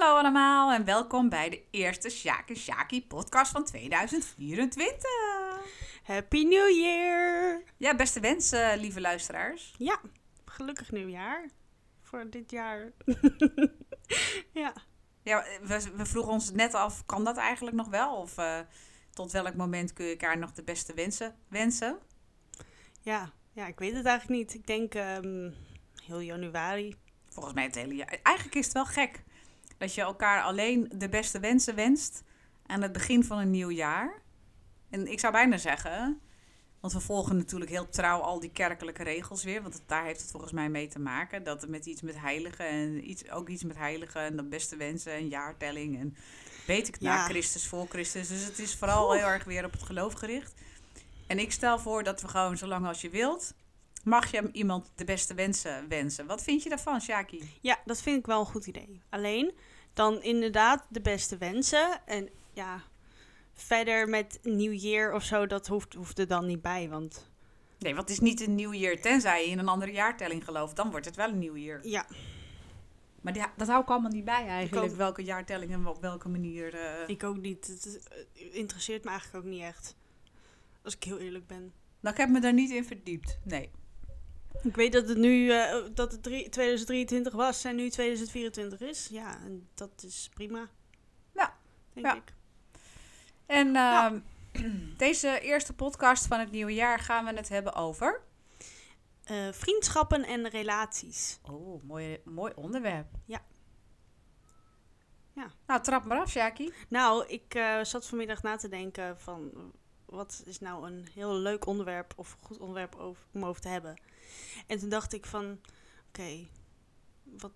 Hallo allemaal en welkom bij de eerste Sjaak en Sjaki podcast van 2024. Happy New Year! Ja, beste wensen, lieve luisteraars. Ja, gelukkig nieuwjaar voor dit jaar. ja. Ja, we, we vroegen ons net af, kan dat eigenlijk nog wel? Of eh, tot welk moment kun je elkaar nog de beste wensen wensen? Ja, ja, ik weet het eigenlijk niet. Ik denk ehm, heel januari. Volgens mij het hele jaar. Eigenlijk is het wel gek dat je elkaar alleen de beste wensen wenst aan het begin van een nieuw jaar. En ik zou bijna zeggen, want we volgen natuurlijk heel trouw al die kerkelijke regels weer. Want daar heeft het volgens mij mee te maken. Dat het met iets met heiligen en iets, ook iets met heiligen en de beste wensen en jaartelling. En weet ik het na Ja. Christus, voor Christus. Dus het is vooral heel erg weer op het geloof gericht. En ik stel voor dat we gewoon, zolang als je wilt, mag je iemand de beste wensen wensen. Wat vind je daarvan, Shaki? Ja, dat vind ik wel een goed idee. Alleen dan inderdaad de beste wensen. En ja, verder met New Year of zo, dat hoeft, hoeft er dan niet bij. Want Nee, want het is niet een nieuw jaar, tenzij je in een andere jaartelling gelooft. Dan wordt het wel een nieuw jaar. ja, Maar die, dat hou ik allemaal niet bij eigenlijk. ook. Welke jaartelling en op welke manier. eh. ik ook niet. Het, interesseert me eigenlijk ook niet echt. Als ik heel eerlijk ben. Nou, ik heb me daar niet in verdiept. Nee. Ik weet dat het nu eh, dat het drie- 2023 was en nu 2024 is. Ja, en dat is prima. Ja, Denk ja. ik. En Ja. ehm, deze eerste podcast van het nieuwe jaar gaan we het hebben over. Eh, vriendschappen en relaties. Oh, mooi, mooi onderwerp. Ja. Ja. Nou, trap maar af, Shaki. Nou, ik eh, zat vanmiddag na te denken van wat is nou een heel leuk onderwerp of goed onderwerp om over te hebben. En toen dacht ik van, oké, wat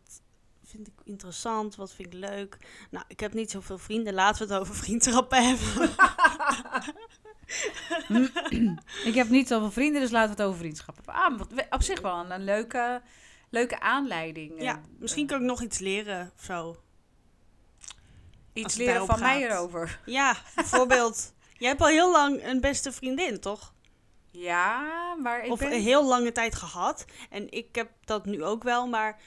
vind ik interessant, wat vind ik leuk. Nou, ik heb niet zoveel vrienden, laten we het over vriendschappen hebben. Ik heb niet zoveel vrienden, dus laten we het over vriendschap hebben. Ah, op zich wel een, een leuke, leuke aanleiding. ja, Eh, misschien kan ik nog iets leren of zo. iets leren van mij erover. Ja, bijvoorbeeld, jij hebt al heel lang een beste vriendin, toch? Ja, maar ik of ben... een heel lange tijd gehad. En ik heb dat nu ook wel, maar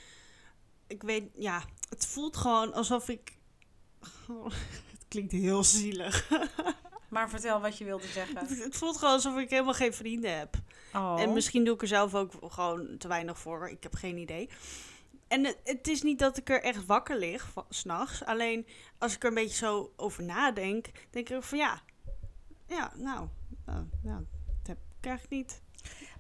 ik weet, ja, het voelt gewoon alsof ik. het klinkt heel zielig. Maar vertel wat je wilde zeggen. het voelt gewoon alsof ik helemaal geen vrienden heb. Oh. En misschien doe ik er zelf ook gewoon te weinig voor. Ik heb geen idee. En het, het is niet dat ik er echt wakker lig s'nachts. Alleen als ik er een beetje zo over nadenk, denk ik van ja. Ja, nou, nou, nou dat ik eigenlijk niet.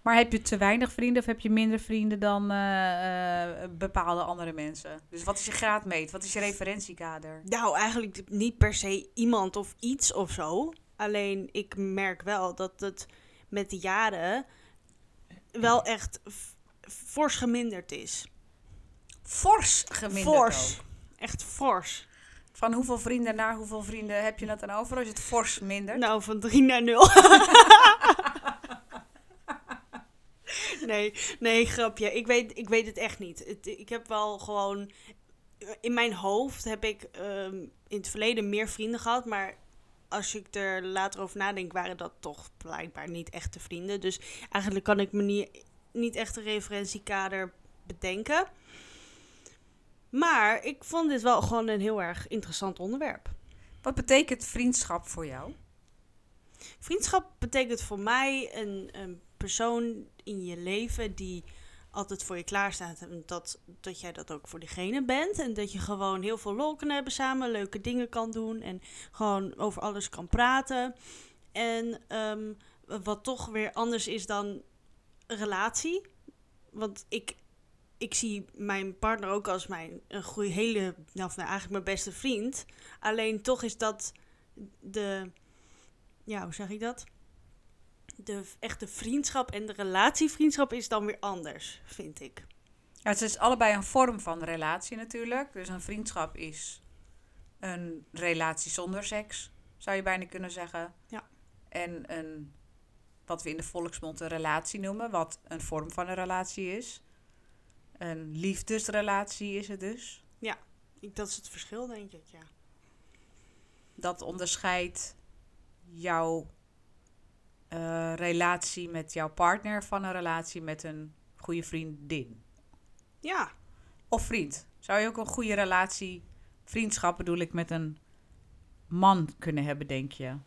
Maar heb je te weinig vrienden of heb je minder vrienden dan eh, eh, bepaalde andere mensen? Dus wat is je graadmeet? Wat is je referentiekader? Nou, eigenlijk niet per se iemand of iets of zo. Alleen ik merk wel dat het met de jaren wel echt fors geminderd is. Fors geminderd Fors. ook. Echt fors. Van hoeveel vrienden naar hoeveel vrienden heb je het dan over? Als je het fors mindert? Nou, van 3 naar 0. nee, nee, grapje. Ik weet, ik weet het echt niet. Het, ik heb wel gewoon... In mijn hoofd heb ik ehm, in het verleden meer vrienden gehad, maar als ik er later over nadenk, waren dat toch blijkbaar niet echte vrienden. Dus eigenlijk kan ik me niet, niet echt een referentiekader bedenken. Maar ik vond dit wel gewoon een heel erg interessant onderwerp. Wat betekent vriendschap voor jou? Vriendschap betekent voor mij een, een persoon in je leven die altijd voor je klaarstaat. En dat, dat jij dat ook voor diegene bent. En dat je gewoon heel veel lol kan hebben samen, leuke dingen kan doen. En gewoon over alles kan praten. En ehm, wat toch weer anders is dan relatie. Want ik, ik zie mijn partner ook als mijn een goede, hele, nou eigenlijk mijn beste vriend. Alleen toch is dat de ja, hoe zeg ik dat? De echte vriendschap en de relatievriendschap is dan weer anders, vind ik. Ja, het is allebei een vorm van relatie natuurlijk. Dus een vriendschap is een relatie zonder seks, zou je bijna kunnen zeggen. Ja. En een, wat we in de volksmond een relatie noemen, wat een vorm van een relatie is. Een liefdesrelatie is het dus. ik. Dat is het verschil, denk ik, ja. Dat onderscheidt jouw eh, relatie met jouw partner van een relatie met een goede vriendin. Ja, Of vriend. Zou je ook een goede relatie vriendschap bedoel ik met een man kunnen hebben, denk je?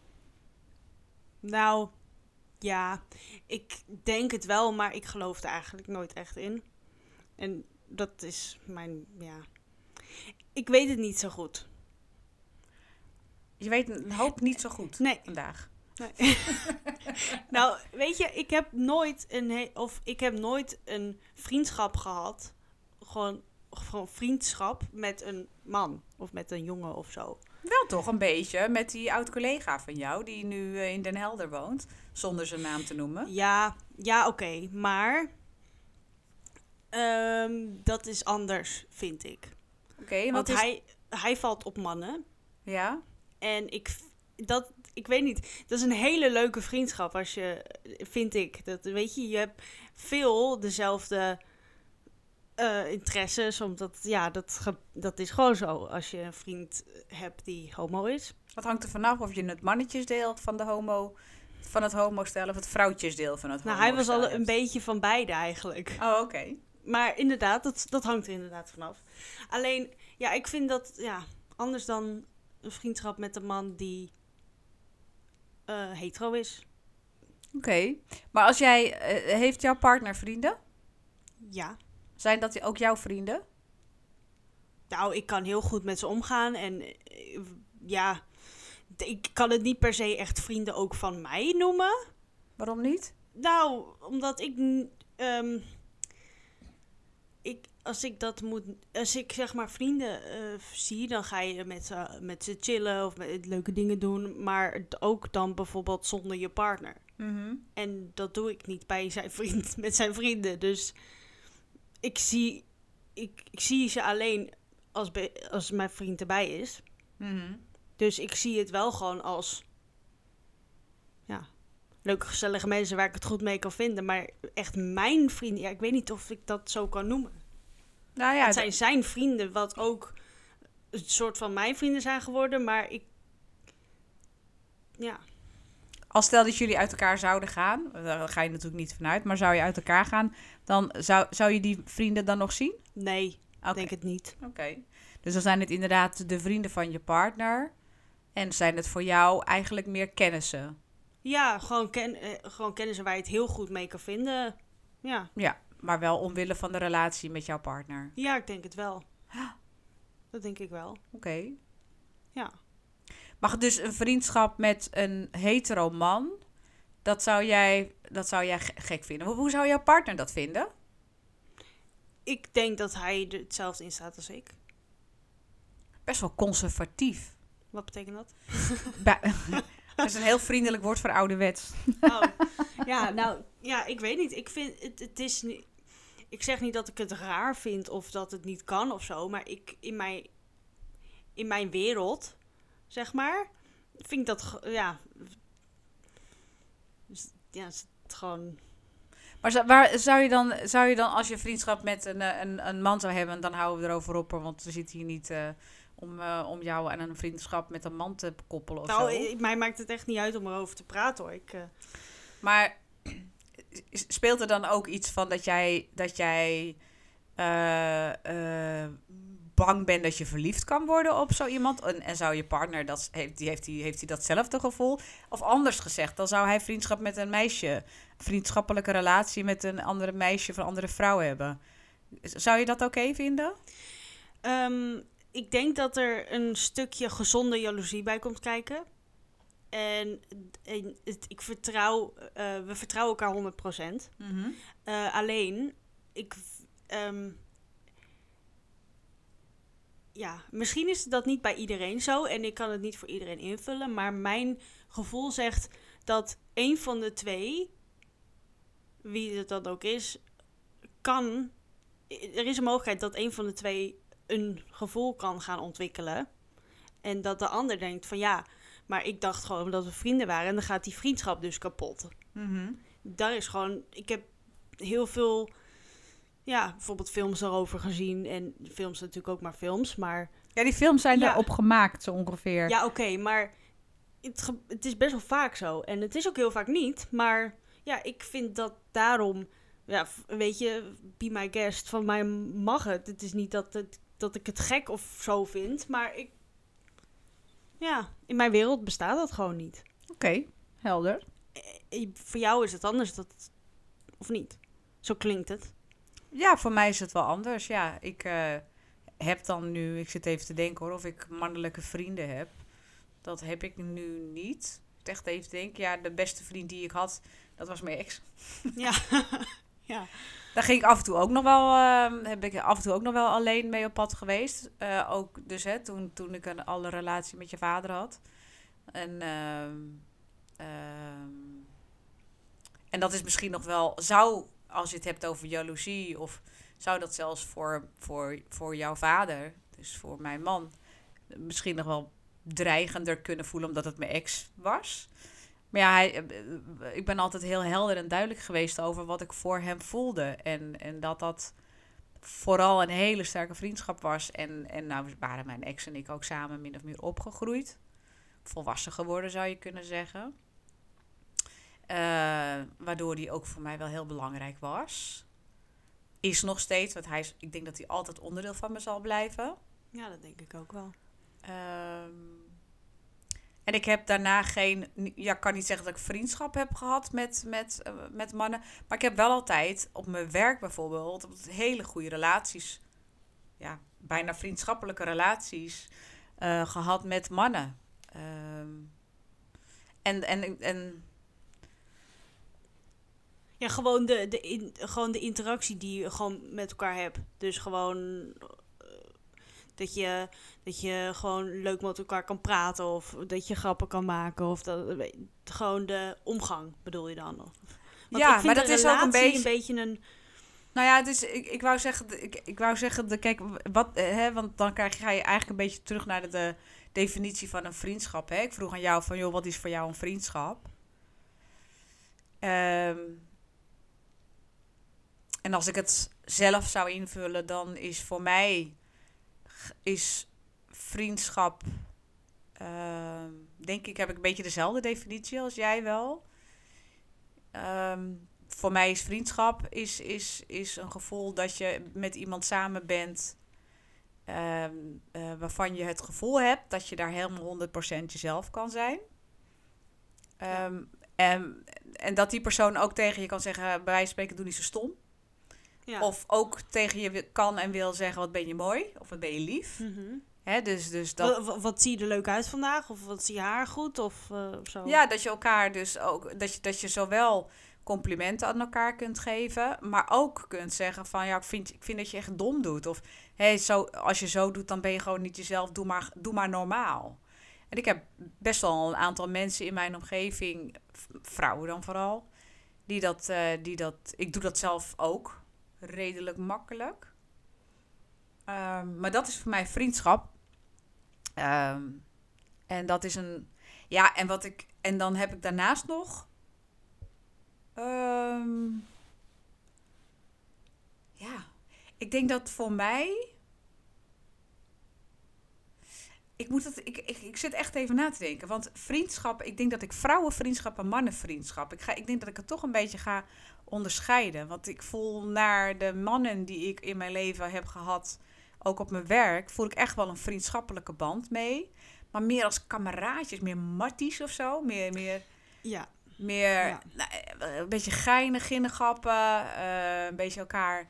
Nou, ja, ik denk het wel, maar ik geloof er eigenlijk nooit echt in. En dat is mijn, ja. Ik weet het niet zo goed. Je weet een hoop niet zo goed Nee. vandaag. Nee. nou, weet je, ik heb nooit een of ik heb nooit een vriendschap gehad. Gewoon, gewoon vriendschap met een man of met een jongen of zo. Wel toch een beetje met die oud-collega van jou, die nu eh, in Den Helder woont, zonder zijn naam te noemen. Ja, ja, oké, maar ehm, dat is anders, vind ik. Oké, Want is... hij, hij valt op mannen. Ja? En ik, dat, ik weet niet, dat is een hele leuke vriendschap als je, vind ik. Dat, weet je, je hebt veel dezelfde eh, interesses, omdat, ja, dat, dat is gewoon zo als je een vriend hebt die homo is. Wat hangt er vanaf of je het mannetjesdeel van de homo, van het homostel of het vrouwtjesdeel van het Nou, hij was al een beetje van beide eigenlijk. Oh, oké. Maar inderdaad, dat, dat hangt er inderdaad vanaf. Alleen, ja, ik vind dat, ja, anders dan een vriendschap met een man die eh, hetero is. Oké. Maar als jij, eh, heeft jouw partner vrienden? Ja. Zijn dat ook jouw vrienden? Nou, ik kan heel goed met ze omgaan. En eh, ja, ik kan het niet per se echt vrienden ook van mij noemen. Waarom niet? Nou, omdat ik. ehm, ik als ik dat moet. Als ik zeg maar vrienden eh, zie, dan ga je met ze, met ze chillen of met leuke dingen doen. Maar ook dan bijvoorbeeld zonder je partner. Mhm. En dat doe ik niet bij zijn vriend, met zijn vrienden. Dus ik zie, ik, ik zie ze alleen als, be- als mijn vriend erbij is. Mhm. Dus ik zie het wel gewoon als... Ja, leuke, gezellige mensen waar ik het goed mee kan vinden. Maar echt mijn vrienden... Ja, ik weet niet of ik dat zo kan noemen. Nou ja, het zijn zijn vrienden, wat ook een soort van mijn vrienden zijn geworden. Maar ik... Ja, als stel dat jullie uit elkaar zouden gaan, daar ga je natuurlijk niet vanuit, maar zou je uit elkaar gaan, dan zou, zou je die vrienden dan nog zien? nee, Oké. denk het niet. Oké. Dus dan zijn het inderdaad de vrienden van je partner. En zijn het voor jou eigenlijk meer kennissen? Ja, gewoon, ken, eh, gewoon kennissen waar je het heel goed mee kan vinden. Ja, Ja, maar wel omwille van de relatie met jouw partner. ja ik denk het wel. Dat denk ik wel. Oké. Ja. Maar dus een vriendschap met een hetero man, dat zou jij, dat zou jij ge- gek vinden. Hoe, zou jouw partner dat vinden? Ik denk dat hij er hetzelfde in staat als ik. Best wel conservatief. Wat betekent dat? Dat is een heel vriendelijk woord voor ouderwets. Oh, ja, nou, ja, ik weet niet. Ik vind het, het is niet. Ik zeg niet dat ik het raar vind of dat het niet kan of zo, maar ik in mijn, in mijn wereld, zeg maar, vind ik dat, ja, ja, is het gewoon. Maar zou, waar, zou, je dan, zou je dan, als je vriendschap met een, eh, een, een man zou hebben, dan houden we erover op, want we zitten hier niet eh, om, eh, om jou en een vriendschap met een man te koppelen of Nou, zo. mij maakt het echt niet uit om erover te praten hoor. Ik, Maar speelt er dan ook iets van dat jij, dat jij eh, eh, bang bent dat je verliefd kan worden op zo iemand? En, en zou je partner, dat, heeft, die, heeft, die, heeft hij datzelfde gevoel? Of anders gezegd, dan zou hij vriendschap met een meisje, vriendschappelijke relatie met een andere meisje of een andere vrouw hebben. Zou je dat oké vinden? Ehm, ik denk dat er een stukje gezonde jaloezie bij komt kijken. En, en het, ik vertrouw, eh, we vertrouwen elkaar 100%. Eh, alleen, ik. ehm, ja, misschien is dat niet bij iedereen zo en ik kan het niet voor iedereen invullen. Maar mijn gevoel zegt dat een van de twee, wie het dan ook is, kan. Er is een mogelijkheid dat een van de twee een gevoel kan gaan ontwikkelen. En dat de ander denkt van ja, maar ik dacht gewoon dat we vrienden waren en dan gaat die vriendschap dus kapot Mhm. daar is gewoon. Ik heb heel veel. Ja, bijvoorbeeld films erover gezien. En films natuurlijk ook maar films. Maar Ja, die films zijn Ja. erop gemaakt, zo ongeveer. ja, oké. maar het, ge- het is best wel vaak zo. En het is ook heel vaak niet. Maar ja, ik vind dat daarom. Ja, weet je, be my guest. Van mij mag het. Het is niet dat het dat ik het gek of zo vind. Maar ik. Ja, in mijn wereld bestaat dat gewoon niet. Oké, helder. Eh, Voor jou is het anders, dat, of niet? Zo klinkt het. Ja, voor mij is het wel anders. Ja, ik eh, heb dan nu, ik zit even te denken hoor, of ik mannelijke vrienden heb. Dat heb ik nu niet. Ik echt even denken, ja, de beste vriend die ik had, dat was mijn ex. Ja. ja. Daar ging ik af en toe ook nog wel, eh, heb ik af en toe ook nog wel alleen mee op pad geweest. Eh, ook dus hè, toen, toen ik een alle relatie met je vader had. En, ehm, ehm, en dat is misschien nog wel, zou, als je het hebt over jaloezie, of zou dat zelfs voor, voor, voor jouw vader, dus voor mijn man, misschien nog wel dreigender kunnen voelen omdat het mijn ex was. Maar ja, hij, eh, ik ben altijd heel helder en duidelijk geweest over wat ik voor hem voelde. En, en dat dat vooral een hele sterke vriendschap was. En, en nou waren mijn ex en ik ook samen min of meer opgegroeid. Volwassen geworden zou je kunnen zeggen. Eh, waardoor die ook voor mij wel heel belangrijk was. Is nog steeds, want hij is, ik denk dat hij altijd onderdeel van me zal blijven. ja, dat denk ik ook wel. Ehm, en ik heb daarna geen, ja, ik kan niet zeggen dat ik vriendschap heb gehad met, met, eh, met mannen. Maar ik heb wel altijd op mijn werk bijvoorbeeld hele goede relaties, ja, bijna vriendschappelijke relaties eh, gehad met mannen. Ehm, en, en, en Ja, gewoon de, de, in, gewoon de interactie die je gewoon met elkaar hebt. Dus gewoon dat, je, dat je gewoon leuk met elkaar kan praten of dat je grappen kan maken. Of dat, gewoon de omgang bedoel je dan? Of- Ja, maar dat is ook een beetje- een beetje een... Nou ja, dus ik, ik wou zeggen, ik, ik wou zeggen, de, kijk, wat, eh, hè, want dan krijg, ga je eigenlijk een beetje terug naar de, de definitie van een vriendschap. Hè? Ik vroeg aan jou van, joh, wat is voor jou een vriendschap? Ehm, en als ik het zelf zou invullen, dan is voor mij is vriendschap, ehm, denk ik, heb ik een beetje dezelfde definitie als jij wel. Ehm, voor mij is vriendschap is, is, is een gevoel dat je met iemand samen bent. ehm, eh, waarvan je het gevoel hebt dat je daar helemaal 100% jezelf kan zijn. En, en dat die persoon ook tegen je kan zeggen, bij wijze van spreken, doe niet zo stom. Ja. Of ook tegen je kan en wil zeggen, wat ben je mooi? Of wat ben je lief? Hè, dus, dus dat, Wat, zie je er leuk uit vandaag? Of wat zie je haar goed? Of, eh, zo? Ja, dat je elkaar dus ook, dat je, dat je zowel complimenten aan elkaar kunt geven, maar ook kunt zeggen van ja, ik vind, ik vind dat je echt dom doet. Of hey, zo, als je zo doet, dan ben je gewoon niet jezelf, doe maar, doe maar normaal. En ik heb best wel een aantal mensen in mijn omgeving, vrouwen dan vooral, die dat, eh, die dat, ik doe dat zelf ook redelijk makkelijk. Ehm, maar dat is voor mij vriendschap. Ehm, en dat is een, ja, en wat ik, en dan heb ik daarnaast nog. ehm, ja, ik denk dat voor mij. Ik, moet het, ik, ik, ik zit echt even na te denken. Want vriendschap, ik denk dat ik vrouwenvriendschap en mannenvriendschap. Ik, ga, ik denk dat ik het toch een beetje ga onderscheiden. Want ik voel naar de mannen die ik in mijn leven heb gehad, ook op mijn werk, voel ik echt wel een vriendschappelijke band mee. Maar meer als kameraadjes, meer matties of zo. Meer, meer, Ja. meer Ja. nou, eh, een beetje geinig, ginnegappen. eh een beetje elkaar,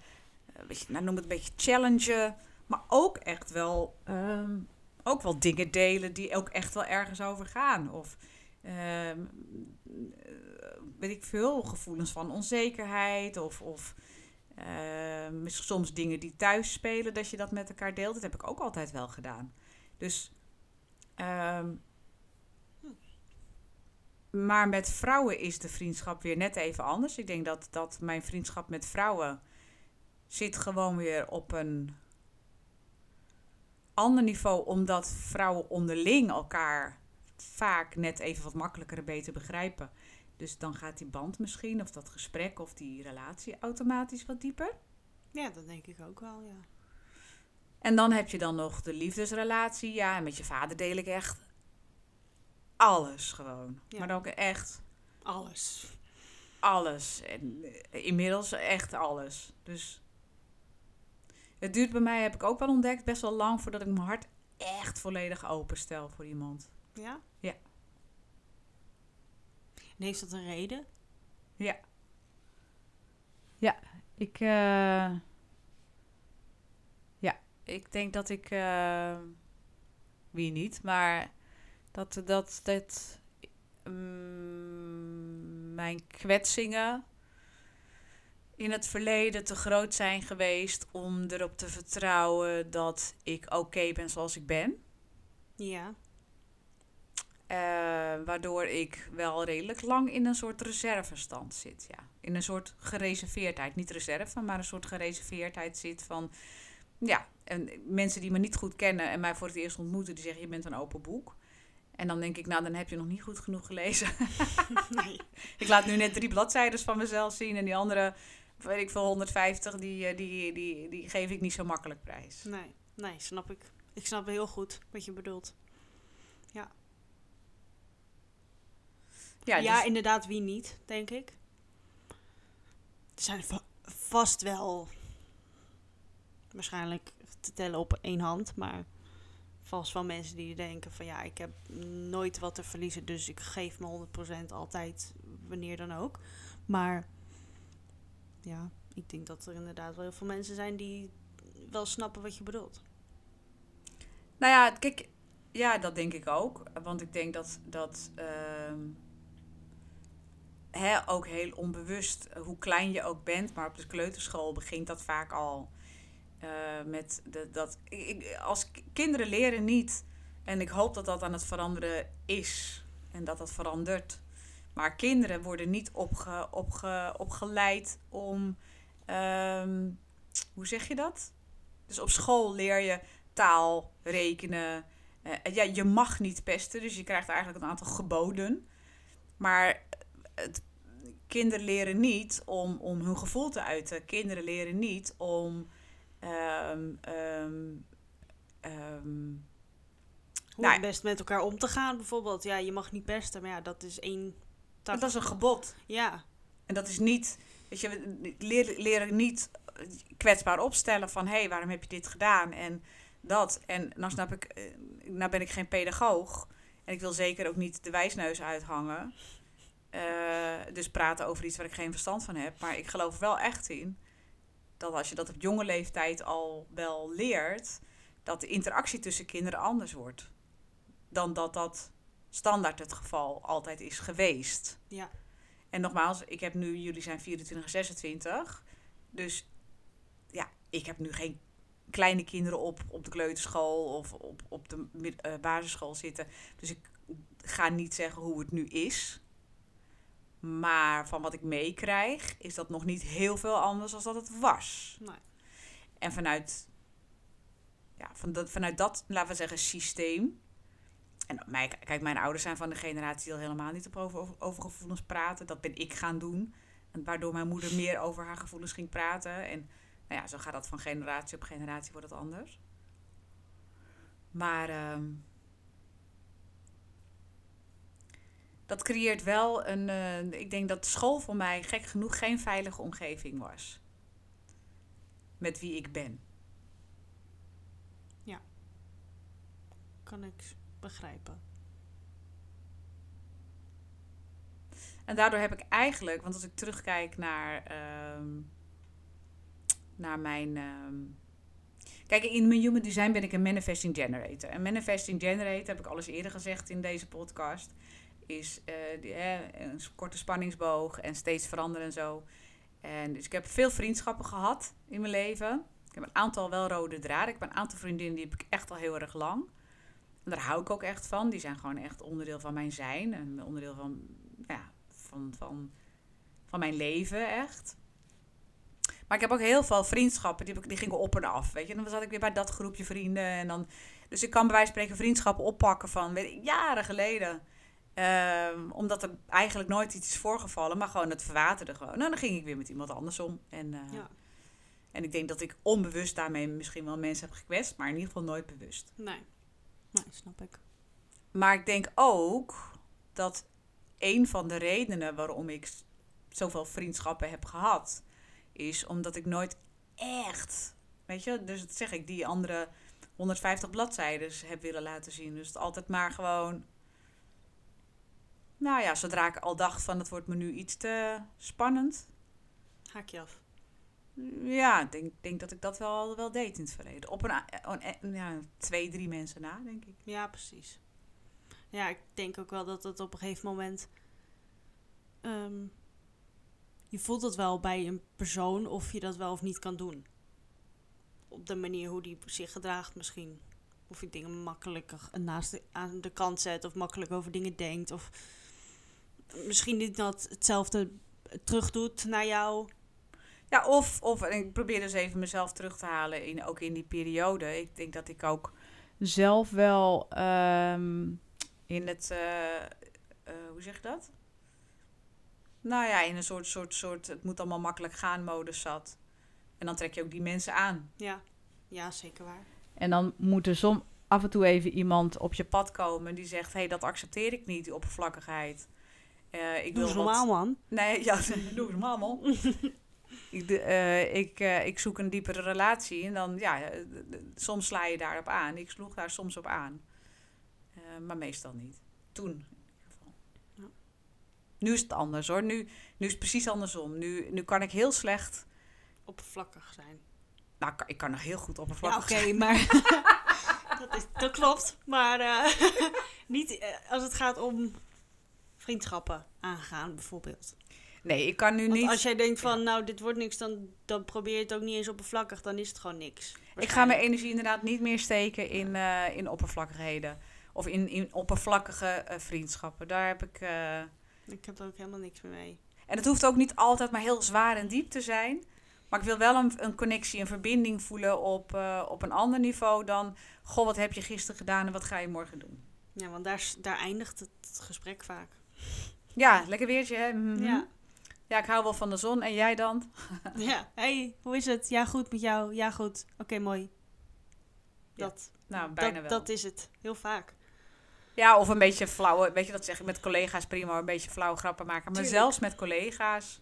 een beetje, nou, noem het een beetje challengen. Maar ook echt wel, ehm, ook wel dingen delen die ook echt wel ergens over gaan. Of weet ik veel, gevoelens van onzekerheid. Of, of ehm, soms dingen die thuis spelen, dat je dat met elkaar deelt. Dat heb ik ook altijd wel gedaan. Dus ehm, maar met vrouwen is de vriendschap weer net even anders. Ik denk dat, dat mijn vriendschap met vrouwen zit gewoon weer op een ander niveau. Omdat vrouwen onderling elkaar vaak net even wat makkelijker en beter begrijpen. Dus dan gaat die band misschien, of dat gesprek, of die relatie automatisch wat dieper. ja, dat denk ik ook wel, ja. En dan heb je dan nog de liefdesrelatie. Ja, en met je vader deel ik echt alles gewoon. Ja. Maar dan ook echt Alles. alles. En eh, inmiddels echt alles. Dus Het duurt bij mij, heb ik ook wel ontdekt, best wel lang voordat ik mijn hart echt volledig openstel voor iemand. Ja? En heeft dat een reden? Ja. Ja, ik. eh, ja, ik denk dat ik. eh, wie niet, maar dat. dat, dat mm, mijn kwetsingen in het verleden te groot zijn geweest om erop te vertrouwen dat ik oké ben zoals ik ben. Ja. Eh, waardoor ik wel redelijk lang in een soort reservestand zit. Ja. In een soort gereserveerdheid. Niet reserve, maar een soort gereserveerdheid zit van... Ja, en mensen die me niet goed kennen en mij voor het eerst ontmoeten... die zeggen, je bent een open boek. En dan denk ik, nou, dan heb je nog niet goed genoeg gelezen. Nee. ik laat nu net drie bladzijden van mezelf zien... en die andere, weet ik veel, 150, die, eh, die, die, die geef ik niet zo makkelijk prijs. Nee, nee, snap ik. Ik snap heel goed wat je bedoelt. Ja, Ja, dus- inderdaad, wie niet, denk ik. Er zijn va- vast wel waarschijnlijk te tellen op één hand, maar vast wel mensen die denken van ja, ik heb nooit wat te verliezen, dus ik geef me 100% altijd, wanneer dan ook. Maar ja, ik denk dat er inderdaad wel heel veel mensen zijn die wel snappen wat je bedoelt. Nou ja, kijk, ja, dat denk ik ook. Want ik denk dat dat ehm, hè, ook heel onbewust, eh, hoe klein je ook bent, maar op de kleuterschool begint dat vaak al eh, met de, dat. Ik, als kinderen leren niet, en ik hoop dat dat aan het veranderen is en dat dat verandert. Maar kinderen worden niet opge, opge, opgeleid om. ehm, hoe zeg je dat? Dus op school leer je taal, rekenen. Eh, ja, je mag niet pesten, dus je krijgt eigenlijk een aantal geboden. Maar het, kinderen leren niet om, om hun gevoel te uiten. Kinderen leren niet om. ehm, ehm, ehm, Hoe Nou, het best met elkaar om te gaan, bijvoorbeeld. Ja, je mag niet pesten, maar ja, dat is één tak. dat is een gebod. Ja, En dat is niet. Weet je, we leren, leren niet kwetsbaar opstellen van hé, hey, waarom heb je dit gedaan? En dat. En nou snap ik, eh, nou ben ik geen pedagoog. En ik wil zeker ook niet de wijsneus uithangen. Eh, dus praten over iets waar ik geen verstand van heb. Maar ik geloof wel echt in dat als je dat op jonge leeftijd al wel leert, dat de interactie tussen kinderen anders wordt. Dan dat dat standaard het geval altijd is geweest. ja. En nogmaals, ik heb nu, jullie zijn 24 en 26. Dus ja, ik heb nu geen kleine kinderen op, op de kleuterschool of op, op de eh, basisschool zitten. Dus ik ga niet zeggen hoe het nu is. Maar van wat ik meekrijg, is dat nog niet heel veel anders dan dat het was. Nee. En vanuit, ja, van dat, vanuit dat, laten we zeggen, systeem. En mij, kijk, mijn ouders zijn van de generatie die al helemaal niet op over, over, over gevoelens praten. Dat ben ik gaan doen. En waardoor mijn moeder meer over haar gevoelens ging praten. En nou ja, zo gaat dat van generatie op generatie, wordt het anders. Maar ehm, dat creëert wel een. eh, ik denk dat school voor mij gek genoeg geen veilige omgeving was. Met wie ik ben. Kan ik begrijpen. En daardoor heb ik eigenlijk, want als ik terugkijk naar, ehm, naar mijn. ehm, kijk, in mijn human design ben ik een manifesting generator. En manifesting generator, heb ik alles eerder gezegd in deze podcast, is eh, eh, een korte spanningsboog en steeds veranderen en zo. En dus ik heb veel vriendschappen gehad in mijn leven. Ik heb een aantal wel rode draden. Ik heb een aantal vriendinnen die heb ik echt al heel erg lang. En daar hou ik ook echt van. Die zijn gewoon echt onderdeel van mijn zijn. En onderdeel van, ja, van, van, van mijn leven, echt. Maar ik heb ook heel veel vriendschappen, die, die gingen op en af. Weet je, dan zat ik weer bij dat groepje vrienden. En dan, dus ik kan bij wijze van spreken vriendschappen oppakken van jaren geleden. Ehm, omdat er eigenlijk nooit iets is voorgevallen, maar gewoon het verwaterde gewoon. Nou, dan ging ik weer met iemand anders om. En, eh, Ja. en ik denk dat ik onbewust daarmee misschien wel mensen heb gekwetst, maar in ieder geval nooit bewust. Nee. Nee, snap ik. Maar ik denk ook dat een van de redenen waarom ik zoveel vriendschappen heb gehad, is omdat ik nooit echt Weet je, dus dat zeg ik, die andere 150 bladzijden heb willen laten zien. Dus het altijd maar gewoon. Nou ja, zodra ik al dacht van het wordt me nu iets te spannend. Haak je af. Ja, ik denk, denk dat ik dat wel, wel deed in het verleden. Op een, a- een- ja, twee, drie mensen na, denk ik. Ja, precies. Ja, ik denk ook wel dat het op een gegeven moment. ehm, je voelt het wel bij een persoon of je dat wel of niet kan doen. Op de manier hoe die zich gedraagt, misschien. Of je dingen makkelijker naast de, aan de kant zet, of makkelijk over dingen denkt. Of misschien niet dat hetzelfde terug doet naar jou. Ja, of, of en ik probeer dus even mezelf terug te halen, in, ook in die periode. Ik denk dat ik ook zelf wel ehm, in het, eh, eh, hoe zeg je dat? Nou ja, in een soort, soort, soort, het moet allemaal makkelijk gaan modus zat. En dan trek je ook die mensen aan. Ja, ja zeker waar. En dan moet er som, af en toe even iemand op je pad komen die zegt: hé, hey, dat accepteer ik niet, die oppervlakkigheid. Eh, ik Doe wil wat- normaal, man. Nee, ja, doe normaal, man. ik, de- eh, ik, eh, ik zoek een diepere relatie en dan, ja, soms sla je daarop aan. Ik sloeg daar soms op aan. Maar meestal niet. Toen, in ieder geval. Ja. Nu is het anders, hoor. Nu, nu is het precies andersom. Nu, nu kan ik heel slecht... Oppervlakkig zijn. Nou, ik kan- nog heel goed Ja, oppervlakkig oké, zijn. maar dat, is, dat klopt. Maar niet als het gaat om vriendschappen aangaan, bijvoorbeeld. Nee, ik kan nu Want niet... als jij denkt van, nou, dit wordt niks, dan, dan probeer je het ook niet eens oppervlakkig, dan is het gewoon niks. Ik ga mijn energie inderdaad niet meer steken in, eh, in oppervlakkigheden. Of in, in oppervlakkige eh, vriendschappen. Daar heb ik... eh, Ik heb er ook helemaal niks meer mee. En het hoeft ook niet altijd maar heel zwaar en diep te zijn. Maar ik wil wel een, een connectie, een verbinding voelen op, op een ander niveau dan... Goh, wat heb je gisteren gedaan en wat ga je morgen doen? Ja, want daar, daar eindigt het gesprek vaak. Ja, lekker weertje, hè? Mhm. Ja. Ja, ik hou wel van de zon. En jij dan? ja. hey, hoe is het? Ja, goed met jou. Ja, goed. Oké, mooi. Ja, Dat, Nou, bijna dat, wel. dat is het. Heel vaak. Ja, of een beetje flauwe... Weet je, dat zeg ik met collega's prima. Een beetje flauwe grappen maken. Maar Tuurlijk. zelfs met collega's...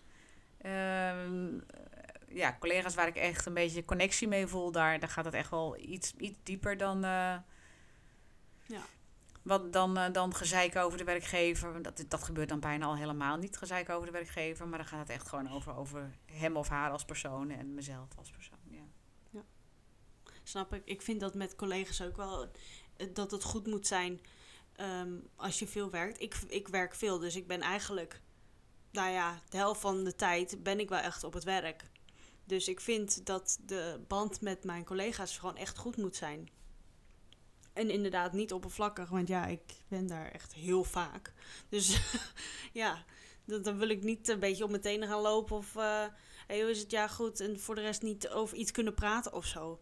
ehm, ja, collega's waar ik echt een beetje connectie mee voel... daar, daar gaat het echt wel iets, iets dieper dan... eh, Ja. Wat dan, eh, dan gezeik over de werkgever. Dat, dat gebeurt dan bijna al helemaal niet, gezeik over de werkgever. Maar dan gaat het echt gewoon over, over hem of haar als persoon en mezelf als persoon. Ja. Snap ik. Ik vind dat met collega's ook wel eh, dat het goed moet zijn ehm, als je veel werkt. Ik, ik werk veel, dus ik ben eigenlijk, nou ja, de helft van de tijd ben ik wel echt op het werk. Dus ik vind dat de band met mijn collega's gewoon echt goed moet zijn. En inderdaad niet oppervlakkig, want ja, ik ben daar echt heel vaak. Dus ja, dan, dan wil ik niet een beetje op mijn tenen gaan lopen of... eh hey, hoe is het? Ja, goed. En voor de rest niet over iets kunnen praten of zo.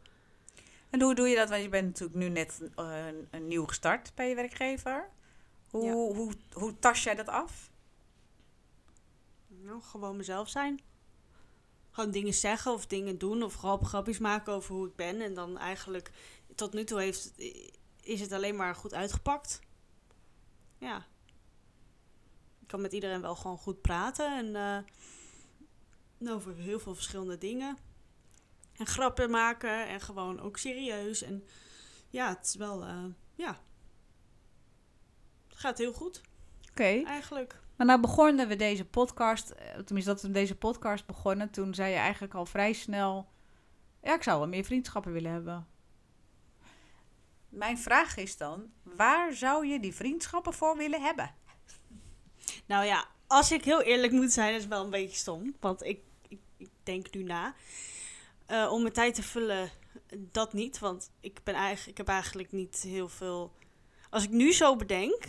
En hoe doe je dat? Want je bent natuurlijk nu net eh, een, een nieuw gestart bij je werkgever. Hoe, Ja. hoe, hoe tas jij dat af? Nou, gewoon mezelf zijn. Gewoon dingen zeggen of dingen doen of grap, grapjes maken over hoe ik ben. En dan eigenlijk, tot nu toe heeft, is het alleen maar goed uitgepakt. Ja. Ik kan met iedereen wel gewoon goed praten en eh, over heel veel verschillende dingen. En grappen maken en gewoon ook serieus. En ja, het is wel, eh, ja. Het gaat heel goed, Oké. eigenlijk. Maar nou begonnen we deze podcast, eh, tenminste dat we deze podcast begonnen, toen zei je eigenlijk al vrij snel, ja, ik zou wel meer vriendschappen willen hebben. Mijn vraag is dan, waar zou je die vriendschappen voor willen hebben? Nou ja, als ik heel eerlijk moet zijn, is het wel een beetje stom. Want ik, ik, denk nu na. Eh, om mijn tijd te vullen, dat niet. Want ik, ben eigenlijk, ik heb eigenlijk niet heel veel... Als ik nu zo bedenk,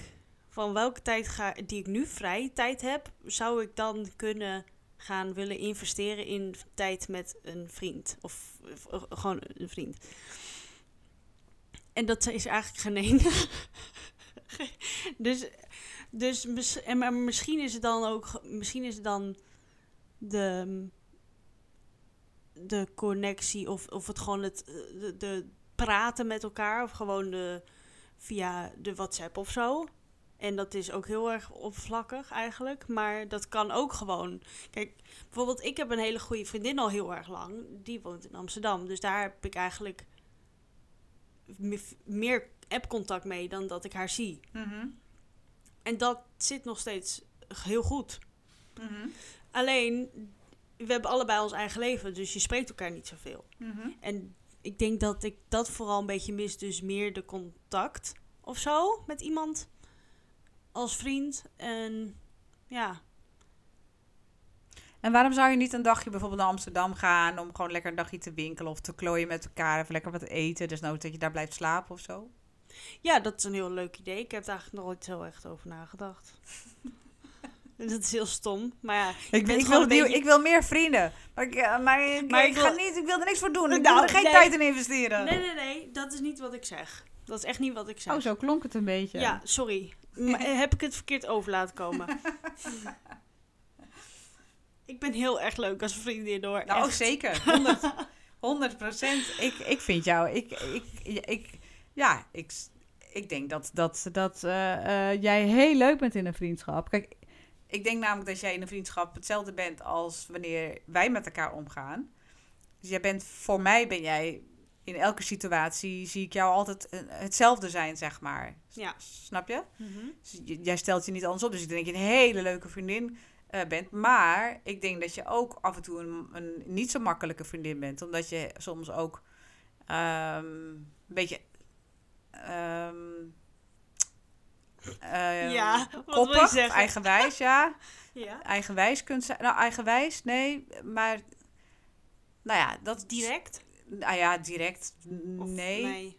van welke tijd die ik nu vrij tijd heb... zou ik dan kunnen gaan willen investeren in tijd met een vriend. Of, of, gewoon een vriend. En dat is eigenlijk geen ene. dus dus en, maar misschien is het dan ook, misschien is het dan de, de connectie of, of het gewoon het de, de praten met elkaar of gewoon de, via de WhatsApp of zo. En dat is ook heel erg oppervlakkig eigenlijk. Maar dat kan ook gewoon. Kijk, bijvoorbeeld, ik heb een hele goede vriendin al heel erg lang. Die woont in Amsterdam. Dus daar heb ik eigenlijk meer app-contact mee dan dat ik haar zie. Mhm. En dat zit nog steeds heel goed. Mhm. Alleen, we hebben allebei ons eigen leven. Dus je spreekt elkaar niet zoveel. Mhm. En ik denk dat ik dat vooral een beetje mis. Dus meer de contact of zo met iemand als vriend. En ja, En waarom zou je niet een dagje bijvoorbeeld naar Amsterdam gaan om gewoon lekker een dagje te winkelen of te klooien met elkaar, even lekker wat eten, dus nooit dat je daar blijft slapen of zo? ja, dat is een heel leuk idee. Ik heb daar eigenlijk nooit zo echt over nagedacht. dat is heel stom. Maar ja, Ik, wil, een nieuw- beetje- ik wil meer vrienden, maar ik, eh, maar ik, Maar ik ik ga wil- niet, ik wil er niks voor doen. Ik Nou, wil er geen nee. tijd in investeren. nee, nee, nee. Dat is niet wat ik zeg. Dat is echt niet wat ik zeg. Oh, zo klonk het een beetje. Ja, sorry. Maar heb ik het verkeerd over laten komen? ik ben heel erg leuk als vriendin hoor. Nou, Echt. zeker. 100, 100 procent. Ik, ik vind jou. Ik, ik, ik, ja, ik, ik denk dat, dat, dat eh, eh, jij heel leuk bent in een vriendschap. Kijk, ik denk namelijk dat jij in een vriendschap hetzelfde bent als wanneer wij met elkaar omgaan. Dus jij bent, voor mij ben jij in elke situatie, zie ik jou altijd hetzelfde zijn, zeg maar. Ja. Snap je? Mhm. Dus jij stelt je niet anders op. Dus ik denk een hele leuke vriendin eh, bent. Maar ik denk dat je ook af en toe een, een niet zo makkelijke vriendin bent. Omdat je soms ook ehm, een beetje... ehm, ehm, Ja, je koppig, eigenwijs, ja. Ja. Eigenwijs kunt zijn. Nou, eigenwijs, nee. Maar, nou ja, dat... Direct? Nou ja, direct, Of nee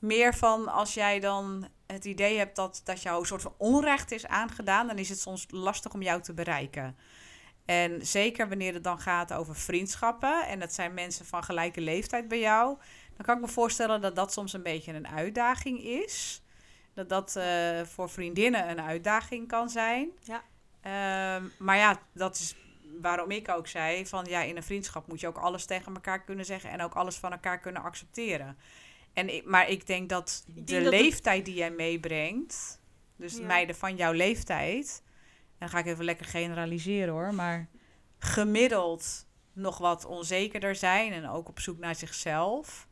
meer van als jij dan het idee hebt dat, dat jou een soort van onrecht is aangedaan, dan is het soms lastig om jou te bereiken. En zeker wanneer het dan gaat over vriendschappen en dat zijn mensen van gelijke leeftijd bij jou, dan kan ik me voorstellen dat dat soms een beetje een uitdaging is. Dat dat eh, voor vriendinnen een uitdaging kan zijn. Ja. Ehm, maar ja, dat is waarom ik ook zei van ja, in een vriendschap moet je ook alles tegen elkaar kunnen zeggen en ook alles van elkaar kunnen accepteren. En maar ik denk dat Ik de het- leeftijd die jij meebrengt, dus Ja. meiden van jouw leeftijd, en dan ga ik even lekker generaliseren hoor, maar gemiddeld nog wat onzekerder zijn en ook op zoek naar zichzelf.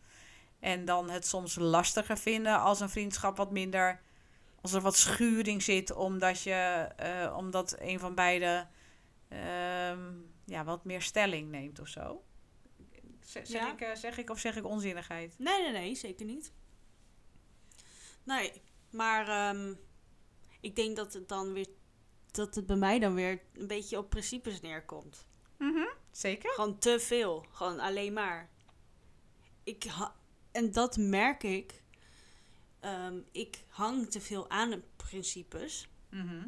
En dan het soms lastiger vinden als een vriendschap wat minder, als er wat schuring zit, omdat je, eh, omdat een van beiden ehm, ja, wat meer stelling neemt of zo. Zeg, zeg, Ja. ik, eh, zeg ik of zeg ik onzinnigheid? Nee, nee, nee, zeker niet. Nee, maar ehm, ik denk dat het dan weer dat het bij mij dan weer een beetje op principes neerkomt. Zeker? Gewoon te veel, gewoon alleen maar. Ik ha- en dat merk ik. Ehm, ik hang te veel aan de principes. Mhm.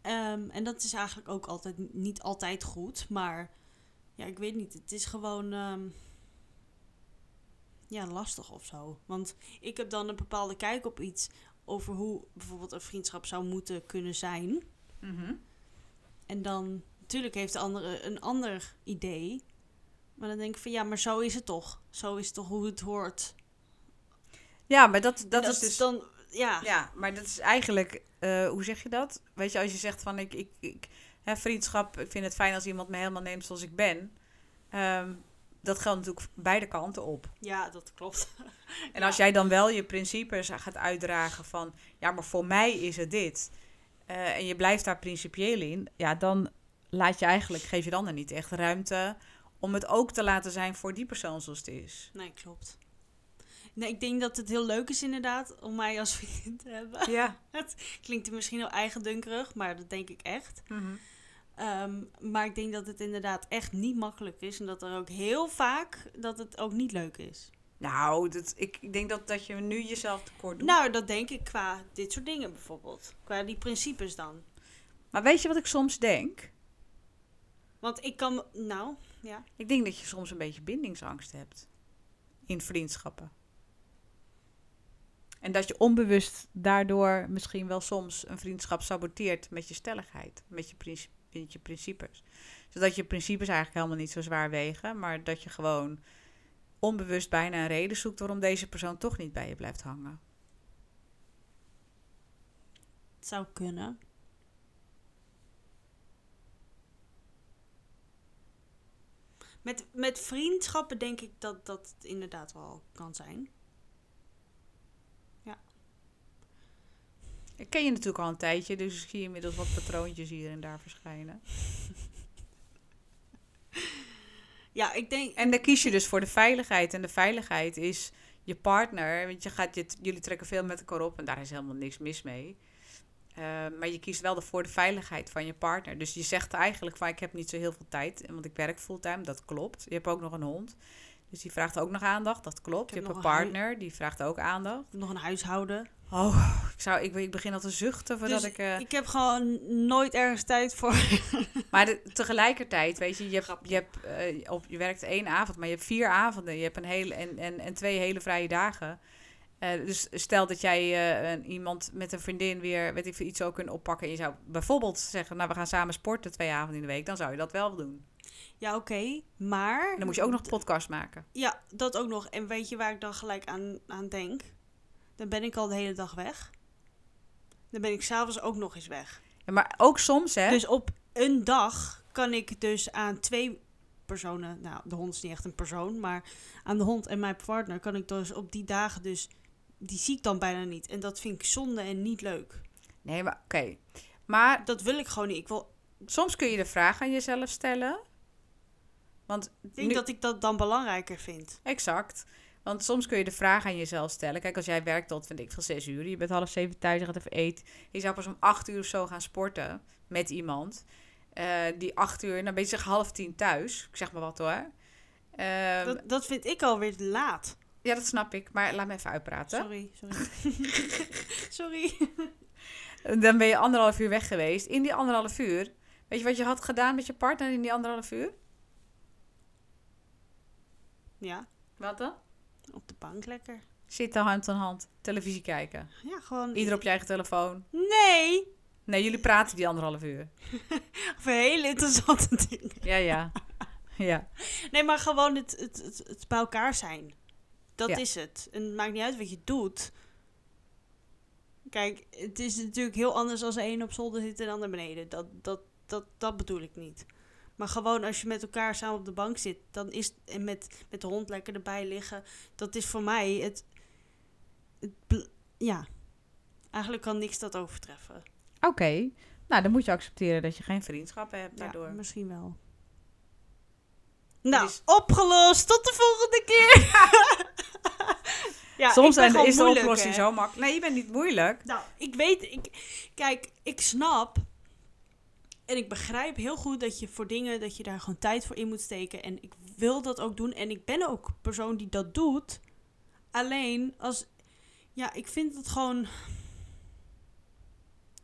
Ehm, en dat is eigenlijk ook altijd niet altijd goed, maar ja, ik weet niet. Het is gewoon ehm, ja, lastig of zo. Want ik heb dan een bepaalde kijk op iets over hoe bijvoorbeeld een vriendschap zou moeten kunnen zijn. Mhm. En dan natuurlijk heeft de andere een ander idee. Maar dan denk ik van ja, maar zo is het toch. Zo is het toch hoe het hoort. Ja, maar dat, dat, is dus... dan ja. Ja, maar dat is eigenlijk, eh, hoe zeg je dat? Weet je, als je zegt van ik, ik, ik hè, vriendschap, ik vind het fijn als iemand me helemaal neemt zoals ik ben. Ehm, dat geldt natuurlijk beide kanten op. Ja, dat klopt. En Ja. als jij dan wel je principes gaat uitdragen van, ja, maar voor mij is het dit. eh, en je blijft daar principieel in, ja, dan laat je eigenlijk, geef je dan er niet echt ruimte om het ook te laten zijn voor die persoon zoals het is. Nee, klopt. Nee, ik denk dat het heel leuk is inderdaad om mij als vriendin te hebben. Ja. Het klinkt misschien heel eigendunkerig, maar dat denk ik echt. Mhm. Ehm, maar ik denk dat het inderdaad echt niet makkelijk is. En dat er ook heel vaak dat het ook niet leuk is. Nou, dat, ik, ik denk dat, dat je nu jezelf tekort doet. Nou, dat denk ik qua dit soort dingen bijvoorbeeld. Qua die principes dan. Maar weet je wat ik soms denk? Want ik kan... Nou, ja. Ik denk dat je soms een beetje bindingsangst hebt in vriendschappen. En dat je onbewust daardoor misschien wel soms een vriendschap saboteert met je stelligheid, met je, princi- met je principes. Zodat je principes eigenlijk helemaal niet zo zwaar wegen, maar dat je gewoon onbewust bijna een reden zoekt waarom deze persoon toch niet bij je blijft hangen. zou kunnen. Met, met vriendschappen denk ik dat dat het inderdaad wel kan zijn. Ik ken je natuurlijk al een tijdje, dus zie inmiddels wat patroontjes hier en daar verschijnen. Ja, ik denk. En dan kies je dus voor de veiligheid. En de veiligheid is je partner. Want je gaat, je, jullie trekken veel met elkaar op en daar is helemaal niks mis mee. Uh, maar je kiest wel voor de veiligheid van je partner. Dus je zegt eigenlijk van ik heb niet zo heel veel tijd, want ik werk fulltime. Dat klopt. Je hebt ook nog een hond. Dus die vraagt ook nog aandacht. Dat klopt. Je hebt een partner, die vraagt ook aandacht. Nog een huishouden. Oh, ik, zou, ik, ik begin al te zuchten voordat dus ik... Uh... ik heb gewoon nooit ergens tijd voor. maar de, tegelijkertijd, weet je, je, hebt, je, hebt, uh, op, je werkt één avond, maar je hebt vier avonden. Je hebt een hele, en, en, en twee hele vrije dagen. Uh, dus stel dat jij iemand met een vriendin weer, weet ik veel, iets zou kunnen oppakken. En je zou bijvoorbeeld zeggen, nou we gaan samen sporten twee avonden in de week. Dan zou je dat wel doen. Ja, oké, maar... Dan moet je ook nog een podcast maken. Ja, dat ook nog. En weet je waar ik dan gelijk aan, aan denk? Dan ben ik al de hele dag weg. Dan ben ik s'avonds ook nog eens weg. Ja, maar ook soms, hè? Dus op een dag kan ik dus aan twee personen... Nou, de hond is niet echt een persoon, maar aan de hond en mijn partner kan ik dus op die dagen dus... Die zie ik dan bijna niet. En dat vind ik zonde en niet leuk. Nee, maar oké. Maar... Dat wil ik gewoon niet. Ik wil... Soms kun je de vraag aan jezelf stellen want ik denk dat ik dat dan belangrijker vind. Exact. Want soms kun je de vraag aan jezelf stellen. Kijk, als jij werkt tot, vind ik, van zes uur. Je bent half zeven thuis, je gaat even eten. Je zou pas om acht uur of zo gaan sporten met iemand. Uh, die acht uur, dan ben je zeg half tien thuis. Ik zeg maar wat hoor. Uh, dat, dat vind ik alweer laat. Ja, dat snap ik. Maar laat me even uitpraten. Sorry, sorry. sorry. dan ben je anderhalf uur weg geweest. In die anderhalf uur, weet je wat je had gedaan met je partner in die anderhalf uur? Ja. Wat dan? Op de bank lekker. Zitten hand in hand, televisie kijken. Ja, gewoon... Ieder op je eigen telefoon. Nee! Nee, jullie praten die anderhalf uur. Over hele interessante dingen. Ja, ja. Ja. Nee, maar gewoon het, het, het, het bij elkaar zijn. Dat is het. En het maakt niet uit wat je doet. Kijk, het is natuurlijk heel anders als een op zolder zit en de ander beneden. Dat, dat, dat, dat bedoel ik niet. Maar gewoon als je met elkaar samen op de bank zit, dan is en met, met de hond lekker erbij liggen, dat is voor mij het, het ja, eigenlijk kan niks dat overtreffen. Oké, nou dan moet je accepteren dat je geen vriendschap hebt daardoor. Ja, misschien wel. Nou, is... opgelost. Tot de volgende keer. ja, Soms zijn, is de oplossing zo makkelijk. Nee, je bent niet moeilijk. Nou, ik weet, ik, kijk, ik snap en ik begrijp heel goed dat je voor dingen, dat je daar gewoon tijd voor in moet steken. En ik wil dat ook doen. En ik ben ook een persoon die dat doet. Alleen als, ja, ik vind het gewoon,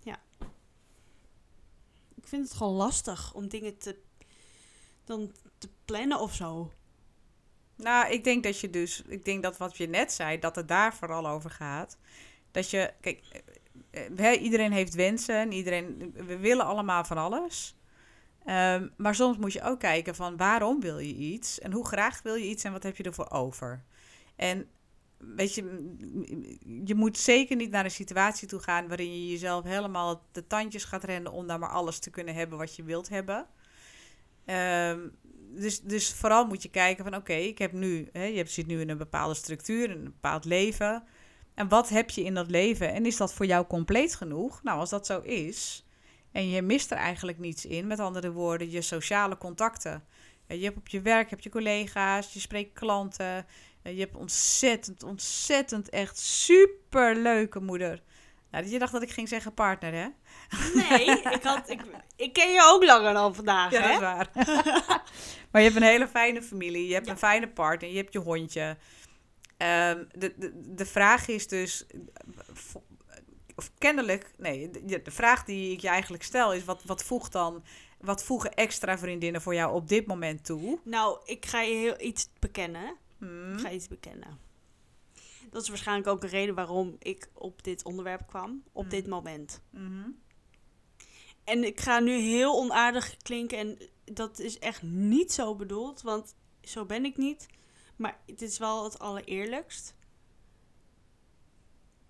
ja. Ik vind het gewoon lastig om dingen te, dan te plannen of zo. Nou, ik denk dat je dus, ik denk dat wat je net zei, dat het daar vooral over gaat. Dat je, kijk, uh, iedereen heeft wensen en iedereen, we willen allemaal van alles. Um, maar soms moet je ook kijken van waarom wil je iets en hoe graag wil je iets en wat heb je ervoor over. En weet je, je moet zeker niet naar een situatie toe gaan waarin je jezelf helemaal de tandjes gaat rennen om daar maar alles te kunnen hebben wat je wilt hebben. Um, dus, dus vooral moet je kijken van oké, ik heb nu, je zit nu in een bepaalde structuur, een bepaald leven. En wat heb je in dat leven? En is dat voor jou compleet genoeg? Nou, als dat zo is en je mist er eigenlijk niets in, met andere woorden, je sociale contacten. Je hebt op je werk, heb je collega's, je spreekt klanten. Je hebt ontzettend, ontzettend echt super leuke moeder. Nou, je dacht dat ik ging zeggen partner, hè? Nee, ik, had, ik, ik ken je ook langer dan vandaag, ja, hè? dat is waar. maar je hebt een hele fijne familie, je hebt een fijne partner, je hebt je hondje. Um, de, de, de vraag is dus, of kennelijk, nee, de, de, vraag die ik je eigenlijk stel is: wat, wat voegt dan, wat voegen extra vriendinnen voor jou op dit moment toe? Nou, ik ga je heel iets bekennen. Hmm. Ik ga iets bekennen. Dat is waarschijnlijk ook een reden waarom ik op dit onderwerp kwam, op Hmm. dit moment. Mhm. En ik ga nu heel onaardig klinken en dat is echt niet zo bedoeld, want zo ben ik niet. Maar het is wel het allereerlijkst.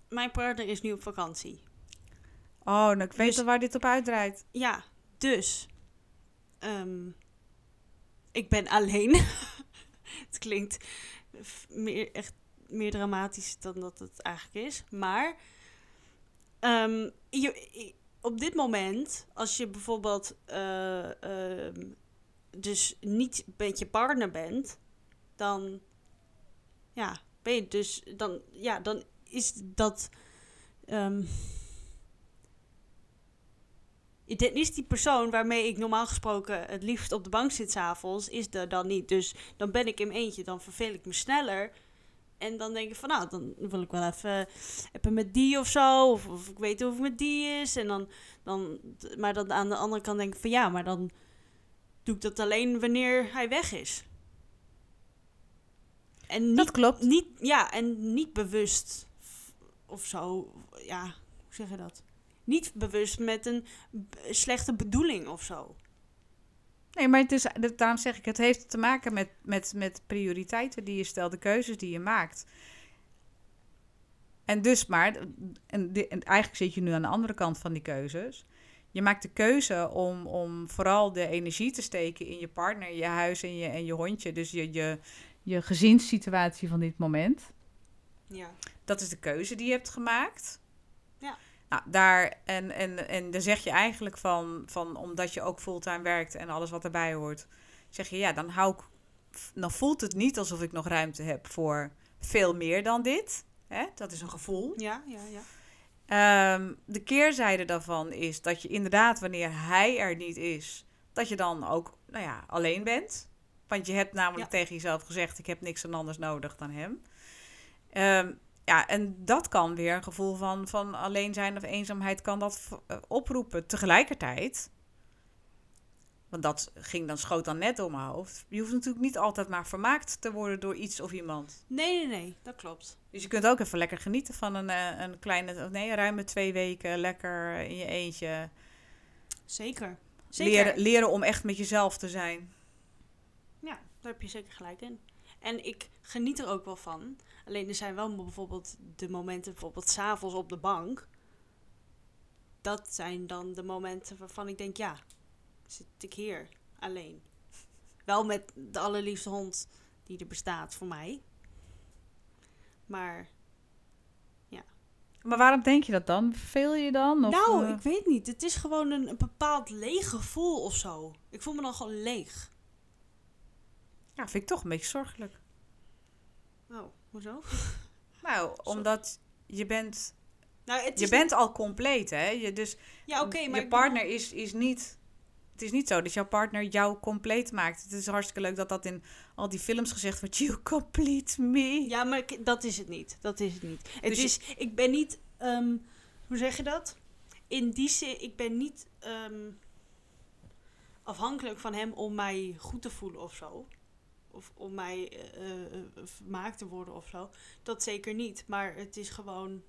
Mijn partner is nu op vakantie. Oh, nou, ik weet Dus- al waar dit op uitdraait. Ja, dus. ehm, ik ben alleen. het klinkt meer, echt meer dramatisch dan dat het eigenlijk is. Maar ehm, je, op dit moment, als je bijvoorbeeld eh, ehm, dus niet met je partner bent, dan ja, ben je dus dan ja, dan is dat ehm, dit is die persoon waarmee ik normaal gesproken het liefst op de bank zit s'avonds, is er dan niet. Dus dan ben ik in eentje, dan verveel ik me sneller. En dan denk ik van, nou, dan wil ik wel even, even met die of zo. Of, of ik weet hoe het met die is. En dan, dan, maar dan aan de andere kant denk ik van, ja, maar dan doe ik dat alleen wanneer hij weg is. En niet, Dat klopt. niet, ja, en niet bewust of zo. Ja, hoe zeg je dat? Niet bewust met een slechte bedoeling of zo. Nee, maar het is, daarom zeg ik, het heeft te maken met, met, met prioriteiten die je stelt, de keuzes die je maakt. En dus maar, en, en eigenlijk zit je nu aan de andere kant van die keuzes. Je maakt de keuze om, om vooral de energie te steken in je partner, je huis en je, en je hondje. Dus je, je, je gezinssituatie van dit moment. Ja. Dat is de keuze die je hebt gemaakt. Ja. Nou, daar, en, en, en dan zeg je eigenlijk van, van, omdat je ook fulltime werkt en alles wat erbij hoort, zeg je ja, dan hou ik, dan voelt het niet alsof ik nog ruimte heb voor veel meer dan dit. Hè? Dat is een gevoel. Ja, ja, ja. Ehm, de keerzijde daarvan is dat je inderdaad, wanneer hij er niet is, dat je dan ook, nou ja, alleen bent. Want je hebt namelijk Ja. tegen jezelf gezegd: ik heb niks anders nodig dan hem. Ehm, ja, en dat kan weer een gevoel van, van alleen zijn of eenzaamheid kan dat eh, oproepen. Tegelijkertijd, want dat ging dan schoot dan net door mijn hoofd. Je hoeft natuurlijk niet altijd maar vermaakt te worden door iets of iemand. Nee, nee, nee, dat klopt. Dus je kunt ook even lekker genieten van een, eh, een kleine, of nee, ruime twee weken lekker in je eentje. Zeker. Zeker. Leren, leren om echt met jezelf te zijn. Ja, daar heb je zeker gelijk in. En ik geniet er ook wel van. Alleen er zijn wel bijvoorbeeld de momenten, bijvoorbeeld s'avonds op de bank. Dat zijn dan de momenten waarvan ik denk, ja, zit ik hier alleen. Wel met de allerliefste hond die er bestaat voor mij. Maar, Maar waarom denk je dat dan? Verveel je dan? Of, nou, eh, ik weet niet. Het is gewoon een, een bepaald leeg gevoel of zo. Ik voel me dan gewoon leeg. Ja, vind ik toch een beetje zorgelijk. Oh, hoezo? Nou, omdat je bent, Nou, het je is bent al compleet, hè? Je, dus Ja, oké, maar je partner is, is niet... Het is niet zo dat jouw partner jou compleet maakt. Het is hartstikke leuk dat dat in al die films gezegd wordt. You complete me. Ja, maar dat is het niet. Dat is het niet. Het Dus je- is, ik ben niet, ehm, hoe zeg je dat? In die zin, ik ben niet ehm, afhankelijk van hem om mij goed te voelen of zo. Of om mij eh, vermaakt te worden of zo. Dat zeker niet. Maar het is gewoon.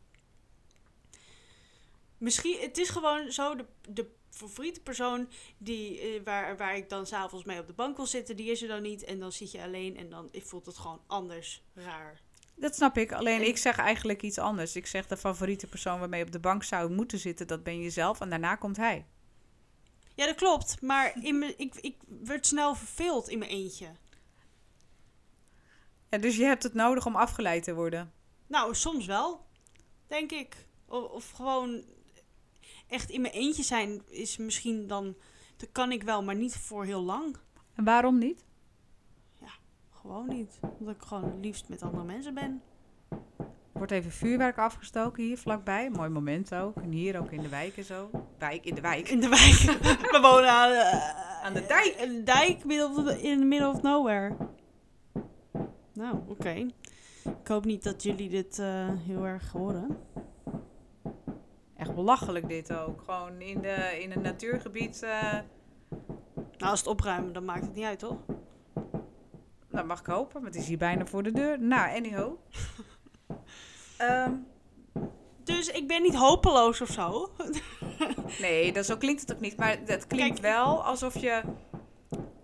Misschien, het is gewoon zo, de, de favoriete persoon die, waar, waar ik dan s'avonds mee op de bank wil zitten, die is er dan niet. En dan zit je alleen en dan voelt het gewoon anders, raar. Dat snap ik. Alleen En- ik zeg eigenlijk iets anders. Ik zeg de favoriete persoon waarmee je op de bank zou moeten zitten, dat ben jezelf. En daarna komt hij. Ja, dat klopt. Maar in me, ik, ik werd snel verveeld in mijn eentje. En dus je hebt het nodig om afgeleid te worden. Nou, soms wel, denk ik. Of, of gewoon echt in mijn eentje zijn is misschien dan... Dat kan ik wel, maar niet voor heel lang. En waarom niet? Gewoon niet. Omdat ik gewoon het liefst met andere mensen ben. Er wordt even vuurwerk afgestoken hier vlakbij. Mooi moment ook. En hier ook in de wijk en zo. Wijk, in de wijk. In de wijk. We wonen aan, eh, Aan de dijk. Een de dijk of- in the middle of nowhere. Nou, oké. Ik hoop niet dat jullie dit eh, heel erg horen. Echt belachelijk dit ook. Gewoon in, de, in een natuurgebied. eh Nou, als het opruimen, dan maakt het niet uit, toch? dat mag ik hopen, maar het is hier bijna voor de deur. Nou, anyhow. Ehm, Dus ik ben niet hopeloos of zo. nee, dat, zo klinkt het ook niet. Maar het klinkt Kijk. wel alsof je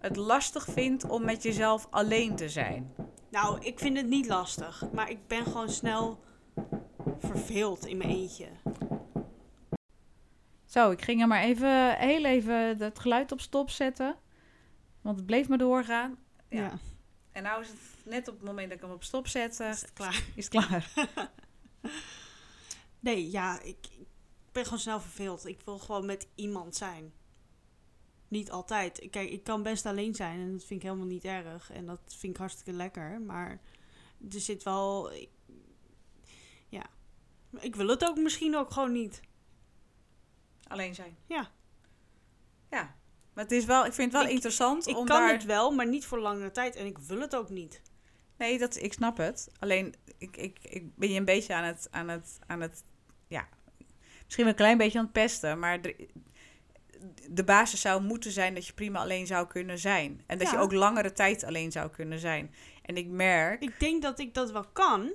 het lastig vindt om met jezelf alleen te zijn. Nou, ik vind het niet lastig. Maar ik ben gewoon snel verveeld in mijn eentje. Zo, ik ging er maar even, heel even het geluid op stop zetten. Want het bleef maar doorgaan. Ja. Ja. En nou is het net op het moment dat ik hem op stop zet, Is het klaar? is het klaar. Nee, ja, ik, ik ben gewoon snel verveeld. Ik wil gewoon met iemand zijn. Niet altijd. Kijk, ik kan best alleen zijn en dat vind ik helemaal niet erg. En dat vind ik hartstikke lekker. Maar er zit wel... Ja. Ik wil het ook misschien ook gewoon niet. Alleen zijn. Ja. Ja. Maar het is wel, ik vind het wel Ik- interessant Ik om kan daar... het wel, maar niet voor langere tijd. En ik wil het ook niet. Nee, dat, ik snap het. Alleen, ik, ik, ik ben je een beetje aan het, aan het, aan het, ja, misschien een klein beetje aan het pesten, maar de basis zou moeten zijn dat je prima alleen zou kunnen zijn. En dat je Ja. ook langere tijd alleen zou kunnen zijn. En ik merk, Ik denk dat ik dat wel kan.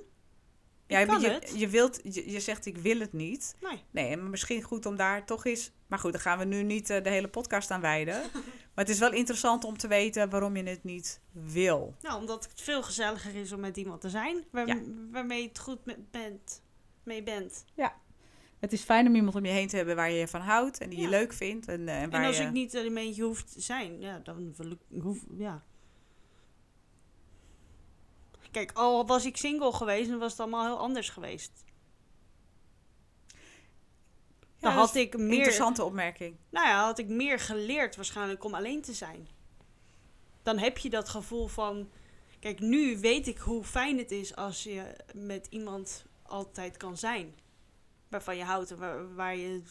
ja, ik kan je, het. je wilt, je, je zegt ik wil het niet. Nee. Nee, maar misschien goed om daar toch eens, maar goed, daar gaan we nu niet eh, de hele podcast aan wijden. maar het is wel interessant om te weten waarom je het niet wil. Nou, omdat het veel gezelliger is om met iemand te zijn. Waar, Ja. Waarmee je het goed met bent, mee bent. Het is fijn om iemand om je heen te hebben waar je van houdt en die je leuk vindt. En, eh, en waar En als je... ik niet er een beetje hoef te zijn, ja, dan. Hoef, ja. Kijk, al was ik single geweest, dan was het allemaal heel anders geweest. Ja, dan had ik meer... Interessante opmerking. Nou ja, had ik meer geleerd waarschijnlijk om alleen te zijn. Dan heb je dat gevoel van... Kijk, nu weet ik hoe fijn het is als je met iemand altijd kan zijn. Waarvan je houdt en waar, je...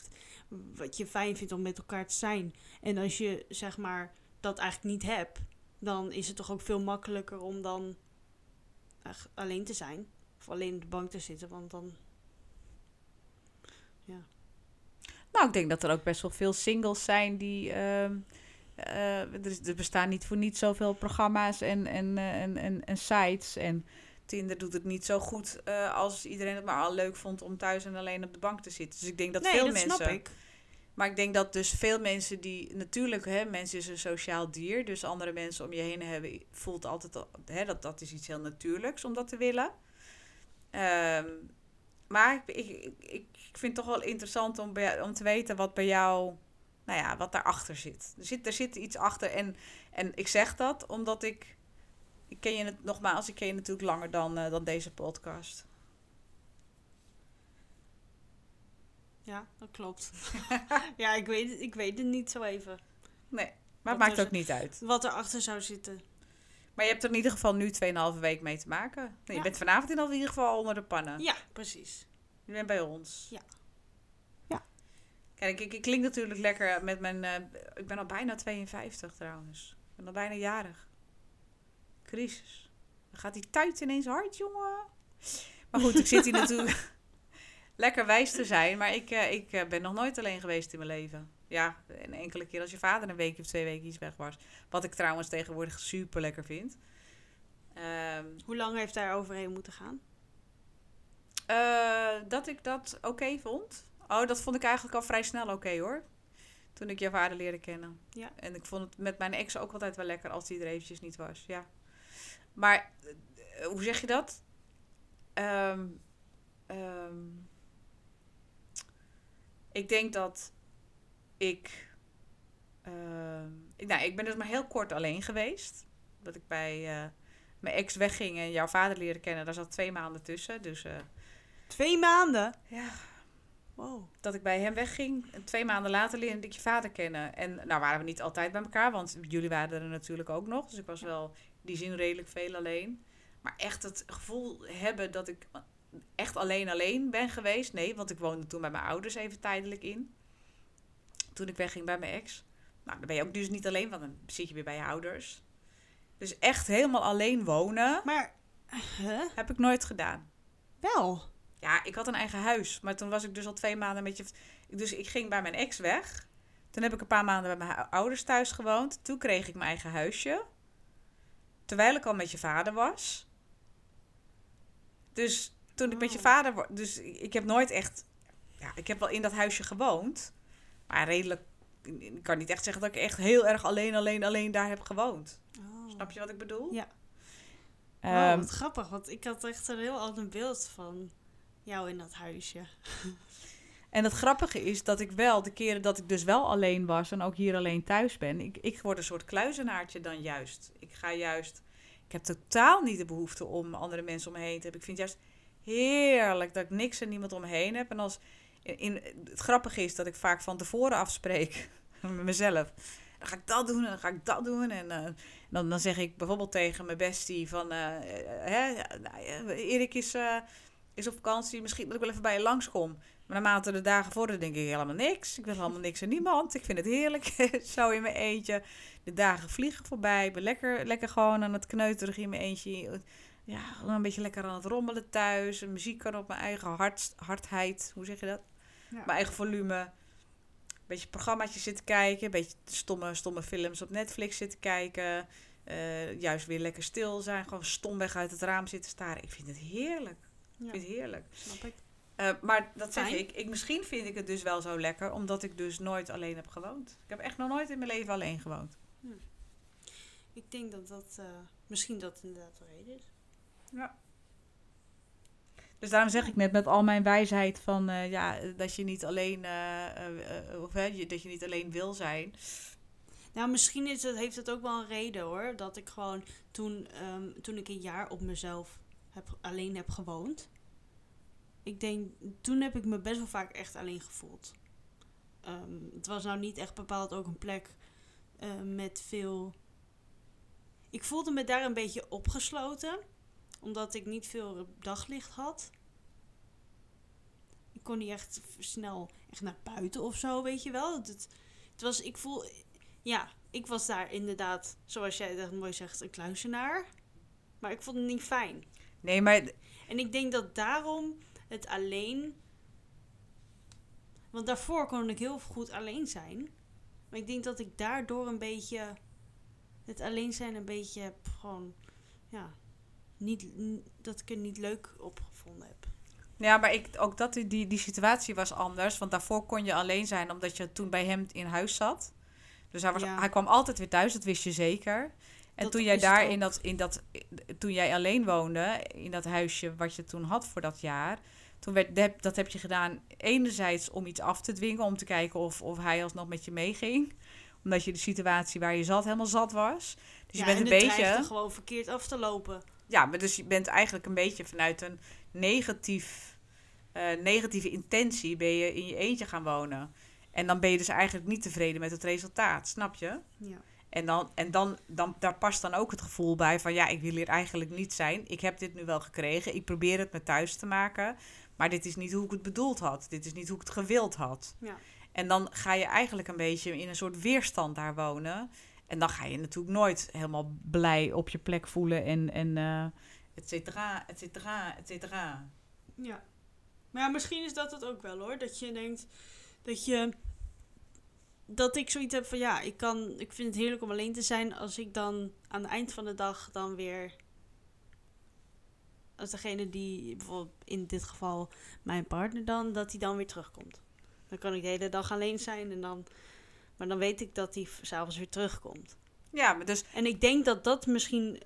Wat je fijn vindt om met elkaar te zijn. En als je, zeg maar, dat eigenlijk niet hebt... Dan is het toch ook veel makkelijker om dan alleen te zijn. Of alleen op de bank te zitten, want dan... Nou, ik denk dat er ook best wel veel singles zijn die. ehm, eh, er, bestaan niet voor niet zoveel programma's en, en, eh, en, en, en sites. En Tinder doet het niet zo goed eh, als iedereen het maar al leuk vond om thuis en alleen op de bank te zitten. Dus ik denk dat nee, veel dat mensen. snap ik. Maar ik denk dat dus veel mensen die natuurlijk, hè, mensen is een sociaal dier, dus andere mensen om je heen hebben, voelt altijd al, hè, dat dat is iets heel natuurlijks om dat te willen. Ehm, maar ik, ik, ik, ik vind het toch wel interessant om, bij, om te weten wat bij jou, nou ja, wat daarachter zit. Er zit, er zit iets achter en, en ik zeg dat omdat ik, ik ken je het nogmaals, ik ken je natuurlijk langer dan, eh, dan deze podcast. Ja, dat klopt. ja, ik weet, het, ik weet het niet zo even. Nee, maar het maakt er- ook niet uit. Wat erachter zou zitten. Maar je hebt er in ieder geval nu 2,5 week mee te maken. Nee, Je bent vanavond in ieder geval onder de pannen. Ja, precies. Je bent bij ons. Ja. Ja. Kijk, ik, ik klink natuurlijk lekker met mijn... eh, ik ben al bijna 52 trouwens. Ik ben al bijna jarig. Crisis. Dan gaat die tijd ineens hard, jongen. Maar goed, ik zit hier natuurlijk lekker wijs te zijn. Maar ik, eh, ik eh, ben nog nooit alleen geweest in mijn leven. Ja, een enkele keer als je vader een week of twee weken iets weg was. Wat ik trouwens tegenwoordig super lekker vind. Ehm, Hoe lang heeft daar overheen moeten gaan? Eh, dat ik dat oké vond. Oh, dat vond ik eigenlijk al vrij snel oké hoor. Toen ik je vader leerde kennen. Ja. En ik vond het met mijn ex ook altijd wel lekker als die er eventjes niet was. Ja. Maar eh, hoe zeg je dat? Ehm, ehm, ik denk dat ik. ehm, ik, nou, ik ben dus maar heel kort alleen geweest. Dat ik bij eh, mijn ex wegging en jouw vader leerde kennen. Daar zat twee maanden tussen. Dus eh, Twee maanden? ja, Wow. dat ik bij hem wegging. Twee maanden later leerde ik je vader kennen. En nou waren we niet altijd bij elkaar, want jullie waren er natuurlijk ook nog. Dus ik was wel in die zin redelijk veel alleen. Maar echt het gevoel hebben dat ik echt alleen alleen ben geweest. Nee, want ik woonde toen bij mijn ouders even tijdelijk in. Toen ik wegging bij mijn ex. Nou, dan ben je ook dus niet alleen, want dan zit je weer bij je ouders. Dus echt helemaal alleen wonen Maar, huh? heb ik nooit gedaan. Wel. Ja, ik had een eigen huis. Maar toen was ik dus al twee maanden met je... Dus ik ging bij mijn ex weg. Toen heb ik een paar maanden bij mijn ouders thuis gewoond. Toen kreeg ik mijn eigen huisje. Terwijl ik al met je vader was. Dus toen ik met je Oh. vader... Dus ik heb nooit echt... Ja, ik heb wel in dat huisje gewoond. Maar redelijk... Ik kan niet echt zeggen dat ik echt heel erg alleen, alleen, alleen daar heb gewoond. Oh. Snap je wat ik bedoel? Ja. Ehm, Wow, wat grappig, want ik had echt een heel ander beeld van jou in dat huisje. En het grappige is dat ik wel, de keren dat ik dus wel alleen was en ook hier alleen thuis ben, ik, ik word een soort kluizenaartje dan juist. Ik ga juist, ik heb totaal niet de behoefte om andere mensen om me te hebben. Ik vind juist heerlijk dat ik niks en niemand om me heen heb. En als, in, het grappige is dat ik vaak van tevoren afspreek met mezelf. Dan ga ik dat doen en dan ga ik dat doen. En uh, dan, dan zeg ik bijvoorbeeld tegen mijn bestie van... Uh, Erik is, is op vakantie, misschien dat ik wel even bij je langskom. Maar naarmate de dagen vorderen denk ik helemaal niks. Ik wil helemaal niks en niemand. Ik vind het heerlijk, zo in mijn eentje. De dagen vliegen voorbij. Ik ben lekker, lekker gewoon aan het kneuteren in mijn eentje. Ja, een beetje lekker aan het rommelen thuis. Muziek kan op mijn eigen hart, hardheid. Hoe zeg je dat? Ja. Mijn eigen volume. Een beetje programmaatjes zitten kijken. Een beetje stomme, stomme films op Netflix zitten kijken. Uh, juist weer lekker stil zijn. Gewoon stomweg uit het raam zitten staren. Ik vind het heerlijk. Ja. Vind het heerlijk. Snap ik. Uh, maar dat zeg ik. ik. Misschien vind ik het dus wel zo lekker, omdat ik dus nooit alleen heb gewoond. Ik heb echt nog nooit in mijn leven alleen gewoond. Hm. Ik denk dat dat uh, misschien dat inderdaad de reden is. Ja. Dus daarom zeg ik net met al mijn wijsheid van uh, ja, dat je niet alleen of dat je niet alleen wil zijn. Nou, misschien is het, heeft het ook wel een reden hoor. Dat ik gewoon toen, um, toen ik een jaar op mezelf heb, alleen heb gewoond ik denk, toen heb ik me best wel vaak echt alleen gevoeld. Ehm, het was nou niet echt bepaald ook een plek uh, met veel. Ik voelde me daar een beetje opgesloten, omdat ik niet veel daglicht had. Ik kon niet echt snel echt naar buiten of zo, weet je wel. Het, het was, ik voel, ja, ik was daar inderdaad, zoals jij dat mooi zegt, een kluisenaar. Maar ik vond het niet fijn. Nee, maar. En ik denk dat daarom het alleen. Want daarvoor kon ik heel goed alleen zijn. Maar ik denk dat ik daardoor een beetje. Het alleen zijn een beetje heb gewoon. Ja. Niet, dat ik er niet leuk op gevonden heb. Ja, maar ik, ook dat, die, die situatie was anders. Want daarvoor kon je alleen zijn omdat je toen bij hem in huis zat. Dus hij, was, hij kwam altijd weer thuis, dat wist je zeker. En toen jij daar in dat, in dat, toen jij alleen woonde, in dat huisje wat je toen had voor dat jaar, toen werd, dat heb je gedaan enerzijds om iets af te dwingen, om te kijken of, of hij alsnog met je meeging. Omdat je de situatie waar je zat helemaal zat was. Dus ja, je bent en een beetje. gewoon verkeerd af te lopen. Ja, maar dus je bent eigenlijk een beetje vanuit een negatief, uh, negatieve intentie ben je in je eentje gaan wonen. En dan ben je dus eigenlijk niet tevreden met het resultaat, snap je? Ja. En, dan, en dan, dan, daar past dan ook het gevoel bij van ja, ik wil hier eigenlijk niet zijn. Ik heb dit nu wel gekregen. Ik probeer het me thuis te maken. Maar dit is niet hoe ik het bedoeld had. Dit is niet hoe ik het gewild had. Ja. En dan ga je eigenlijk een beetje in een soort weerstand daar wonen. En dan ga je natuurlijk nooit helemaal blij op je plek voelen en, en uh, et cetera, et cetera, et cetera. Ja. Maar ja, misschien is dat het ook wel hoor. Dat je denkt dat je. Dat ik zoiets heb van ja, ik, kan, ik vind het heerlijk om alleen te zijn als ik dan aan het eind van de dag dan weer als degene die, bijvoorbeeld in dit geval mijn partner dan, dat hij dan weer terugkomt. Dan kan ik de hele dag alleen zijn en dan, maar dan weet ik dat hij s'avonds weer terugkomt. Ja, maar dus... En ik denk dat dat misschien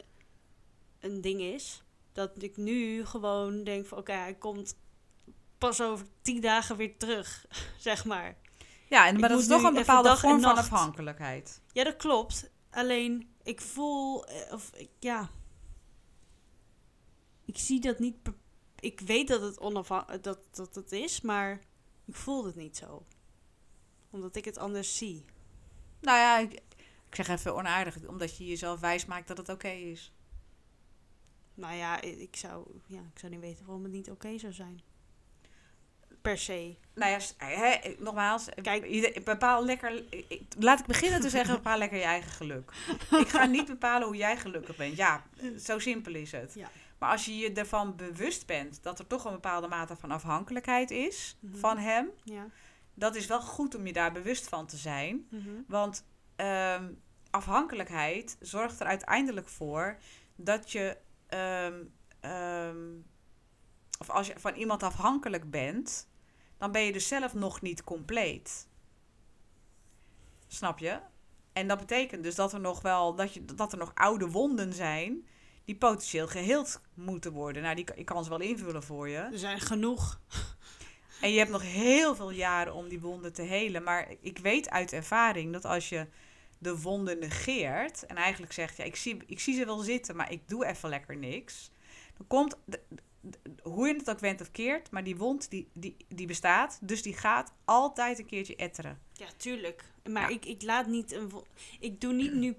een ding is. Dat ik nu gewoon denk van oké, hij komt pas over tien dagen weer terug, zeg maar. Ja, en, maar dat is toch een bepaalde vorm van afhankelijkheid. Ja, dat klopt. Alleen, ik voel, eh, of ja, ik zie dat niet. Ik weet dat het onafhankelijk dat, dat het is, maar ik voel het niet zo. Omdat ik het anders zie. Nou ja, ik, ik zeg even onaardig, omdat je jezelf wijs maakt dat het oké is. Nou ja, ik zou, ja, ik zou niet weten waarom het niet oké zou zijn. Per se. Nou ja, nogmaals, Kijk, bepaal lekker. Laat ik beginnen te zeggen: bepaal lekker je eigen geluk. ik ga niet bepalen hoe jij gelukkig bent. Ja, zo simpel is het. Ja. Maar als je je ervan bewust bent dat er toch een bepaalde mate van afhankelijkheid is mhm. van hem, ja. dat is wel goed om je daar bewust van te zijn. Mhm. Want ehm, afhankelijkheid zorgt er uiteindelijk voor dat je, ehm, ehm, of als je van iemand afhankelijk bent, dan ben je dus zelf nog niet compleet. Snap je? En dat betekent dus dat er nog wel, dat, je, dat er nog oude wonden zijn die potentieel geheeld moeten worden. Nou, die, ik kan ze wel invullen voor je. Er zijn genoeg. En je hebt nog heel veel jaren om die wonden te helen. Maar ik weet uit ervaring dat als je de wonden negeert en eigenlijk zegt, ja, ik zie, ik zie ze wel zitten, maar ik doe even lekker niks. Dan komt, hoe je het ook went of keert, maar die wond die, die, die bestaat, dus die gaat altijd een keertje etteren. Ja, tuurlijk. Maar Ja. ik, ik laat niet een... Ik doe niet nu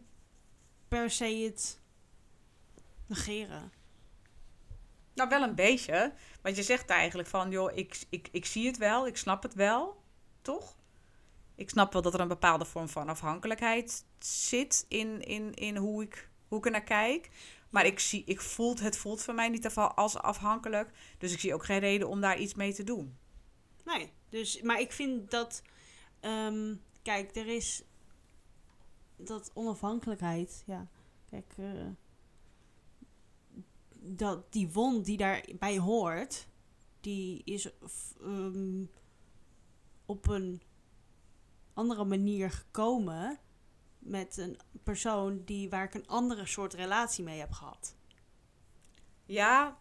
per se het negeren. Nou, wel een beetje. Want je zegt eigenlijk van, joh, ik, ik, ik zie het wel, ik snap het wel, toch? Ik snap wel dat er een bepaalde vorm van afhankelijkheid zit in, in, in hoe, ik, hoe ik er naar kijk. Maar ik, zie, ik voel, het voelt voor mij niet als afhankelijk. Dus ik zie ook geen reden om daar iets mee te doen. Nee, dus, maar ik vind dat... ehm, kijk, er is... Dat onafhankelijkheid, ja. Kijk, eh, dat die wond die daarbij hoort... Die is ehm, op een andere manier gekomen... Met een persoon die, waar ik een andere soort relatie mee heb gehad. Ja,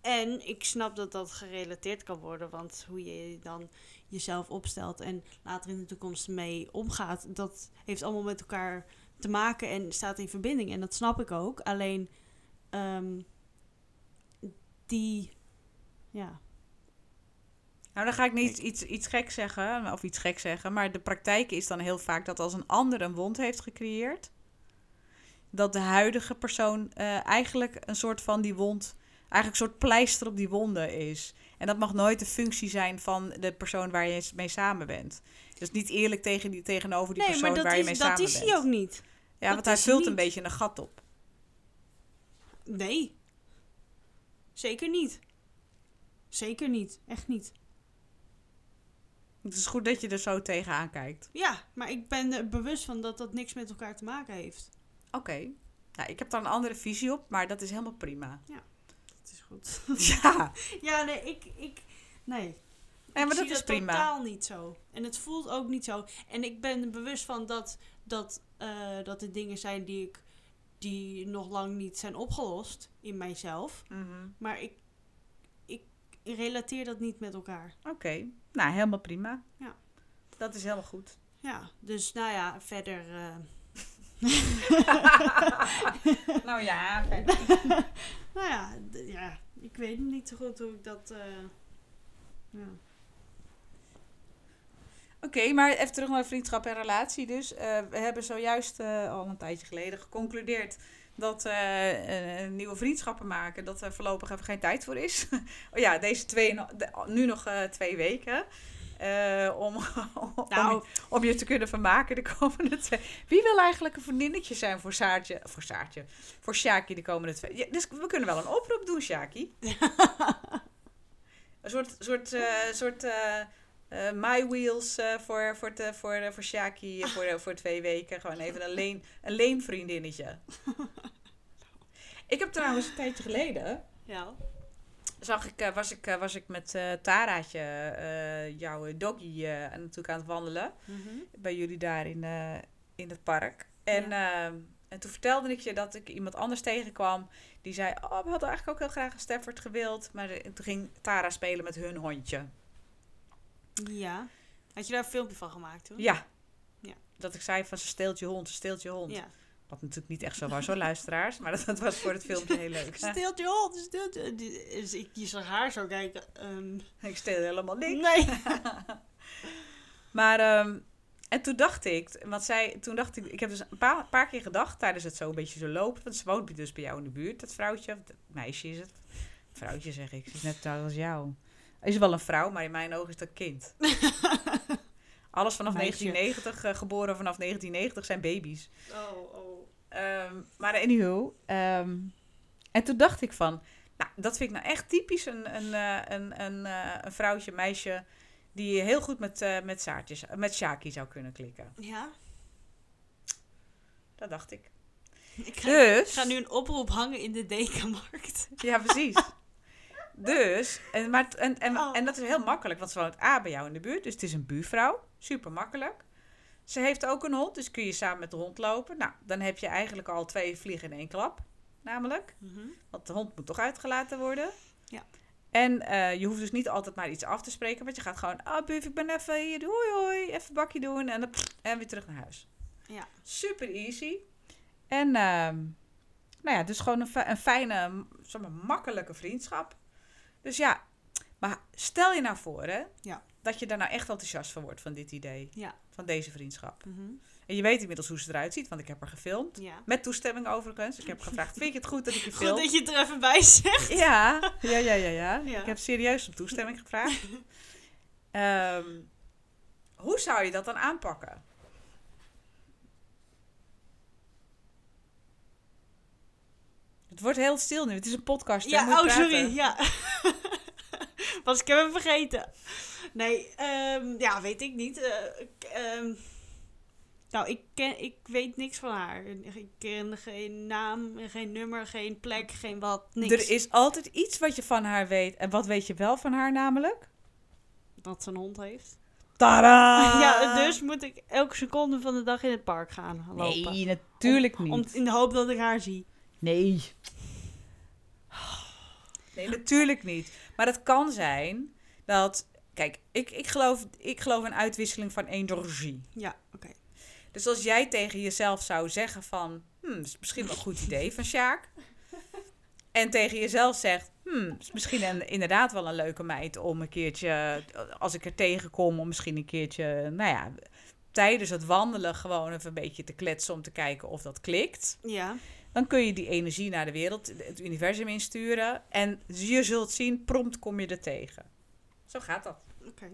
En ik snap dat dat gerelateerd kan worden, want hoe je dan jezelf opstelt en later in de toekomst mee omgaat, dat heeft allemaal met elkaar te maken en staat in verbinding. En dat snap ik ook. Alleen ehm, die, ja, Nou, dan ga ik niet iets, iets gek zeggen, of iets gek zeggen, maar de praktijk is dan heel vaak dat als een ander een wond heeft gecreëerd, dat de huidige persoon eh, eigenlijk een soort van die wond, eigenlijk een soort pleister op die wonden is. En dat mag nooit de functie zijn van de persoon waar je mee samen bent. Dus niet eerlijk tegen die, tegenover die nee, persoon maar dat waar je mee is, dat samen is bent. hij ook niet. ja, dat want hij is vult een beetje een gat op. Nee, zeker niet. Zeker niet, echt niet. Het is goed dat je er zo tegenaan kijkt. Ja, maar ik ben er bewust van dat dat niks met elkaar te maken heeft. Oké. Nou, ik heb daar een andere visie op, maar dat is helemaal prima. Dat is goed. ja, Ja, nee, ik, ik, nee. nee, maar ik dat is prima. totaal niet zo. En het voelt ook niet zo. En ik ben er bewust van dat, dat, eh, dat er dingen zijn die ik die nog lang niet zijn opgelost in mijzelf. Mhm. Maar ik relateer dat niet met elkaar. Oké, nou helemaal prima. Ja. Dat is helemaal goed. Ja, dus nou ja, verder. eh, nou ja, nou ja, ja, ik weet niet zo goed hoe ik dat. eh, ja. Oké, maar even terug naar vriendschap en relatie. Dus eh, we hebben zojuist eh, al een tijdje geleden geconcludeerd dat eh, nieuwe vriendschappen maken, dat er voorlopig even geen tijd voor is. oh ja, deze twee, nu nog twee weken. om, om, Nou, om je te kunnen vermaken de komende twee. Wie wil eigenlijk een vriendinnetje zijn voor Saartje? Voor Saartje. Voor Sjaki de komende twee. Ja, dus we kunnen wel een oproep doen, Sjaki. een soort, soort, soort eh, My Wheels eh, voor, voor, te, voor, eh, voor Sjaki eh, voor, voor twee weken. Gewoon even een, leen, een leenvriendinnetje. ik heb trouwens een tijdje geleden ja. zag ik, was, ik, was ik met Taraatje, jouw doggy, natuurlijk aan het wandelen. Mhm. Bij jullie daar in, in het park. En, en toen vertelde ik je dat ik iemand anders tegenkwam. Die zei, oh, we hadden eigenlijk ook heel graag een Stafford gewild. Maar toen ging Tara spelen met hun hondje. Ja. Had je daar een filmpje van gemaakt toen? Ja. Ja. Dat ik zei van, ze steelt je hond, ze steelt je hond. Ja. Wat natuurlijk niet echt zo was hoor, luisteraars. Maar dat, dat was voor het filmpje heel leuk. Steelt je hond, steelt je... Dus ik je zag haar zo kijken. ehm, ik steel helemaal niks. nee. Maar, ehm, en toen dacht ik, want zij, toen dacht ik, ik heb dus een paar, paar keer gedacht tijdens het zo een beetje zo lopen, want ze woont dus bij jou in de buurt, dat vrouwtje, of dat meisje is het. Vrouwtje zeg ik, ze is net oud als jou. Is wel een vrouw, maar in mijn ogen is dat kind. Alles vanaf Meisje. 1990, eh, geboren vanaf 1990, zijn baby's. Oh, oh. Ehm, maar anyhow, ehm, en toen dacht ik van, nou, dat vind ik nou echt typisch een, een, eh, een, een, eh, een vrouwtje, meisje, die heel goed met, met Saartjes, met Shaki zou kunnen klikken. Ja. Dat dacht ik. Ik ga, Dus, ik ga nu een oproep hangen in de dekenmarkt. ja precies. dus, en, maar, en, en, Oh. en dat is heel makkelijk, want ze woont A bij jou in de buurt, dus het is een buurvrouw. Super makkelijk. Ze heeft ook een hond, dus kun je samen met de hond lopen. Nou, dan heb je eigenlijk al twee vliegen in één klap, namelijk. Mhm. Want de hond moet toch uitgelaten worden. Ja. En eh, je hoeft dus niet altijd maar iets af te spreken. Want je gaat gewoon, ah oh, ik ben even hier, hoi hoi, even een bakje doen. En, dan, en weer terug naar huis. Ja. Super easy. En ehm, nou ja, dus gewoon een, een fijne, zeg maar, makkelijke vriendschap. Dus ja, maar stel je nou voor hè, Ja. dat je daar nou echt enthousiast van wordt van dit idee. Ja. Van deze vriendschap. Mhm. En je weet inmiddels hoe ze eruit ziet, want ik heb haar gefilmd. Ja. Met toestemming overigens. Ik heb gevraagd, vind je het goed dat ik je Goed film? dat je het er even bij zegt. Ja, ja, ja, ja, ja. Ja. Ik heb serieus om toestemming gevraagd. Ehm, hoe zou je dat dan aanpakken? Het wordt heel stil nu. Het is een podcast. Ja, oh praten. sorry. Ja. Was ik hem even vergeten. Nee, ehm, ja, weet ik niet. Eh, ehm, nou, ik, ken, ik weet niks van haar. Ik ken geen naam, geen nummer, geen plek, geen wat, niks. Er is altijd iets wat je van haar weet. En wat weet je wel van haar namelijk? Dat ze een hond heeft. Tada! Ja, dus moet ik elke seconde van de dag in het park gaan lopen. Nee, natuurlijk niet. Om, in de hoop dat ik haar zie. Nee. Nee, natuurlijk niet. Maar het kan zijn dat. Kijk, ik, ik, geloof, ik geloof in uitwisseling van energie. Ja, oké. Dus als jij tegen jezelf zou zeggen van... Hmm, is misschien wel een goed idee van Sjaak. En tegen jezelf zegt... Hmm, is misschien een, inderdaad wel een leuke meid om een keertje... Als ik er tegenkom, om misschien een keertje... Nou ja, tijdens het wandelen gewoon even een beetje te kletsen... om te kijken of dat klikt. Ja, Dan kun je die energie naar de wereld, het universum insturen. En je zult zien, prompt kom je er tegen. Zo gaat dat. oké.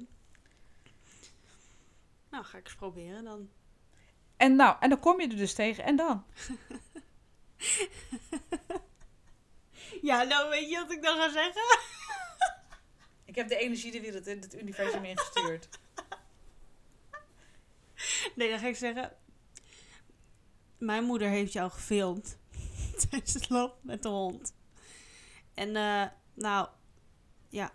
Nou, ga ik eens proberen dan. En nou, en dan kom je er dus tegen. En dan? Ja, nou weet je wat ik dan ga zeggen? Ik heb de energie de wereld in het universum ingestuurd. Nee, dan ga ik zeggen. Mijn moeder heeft jou gefilmd. Tijdens het lopen met de hond. En eh, nou, ja.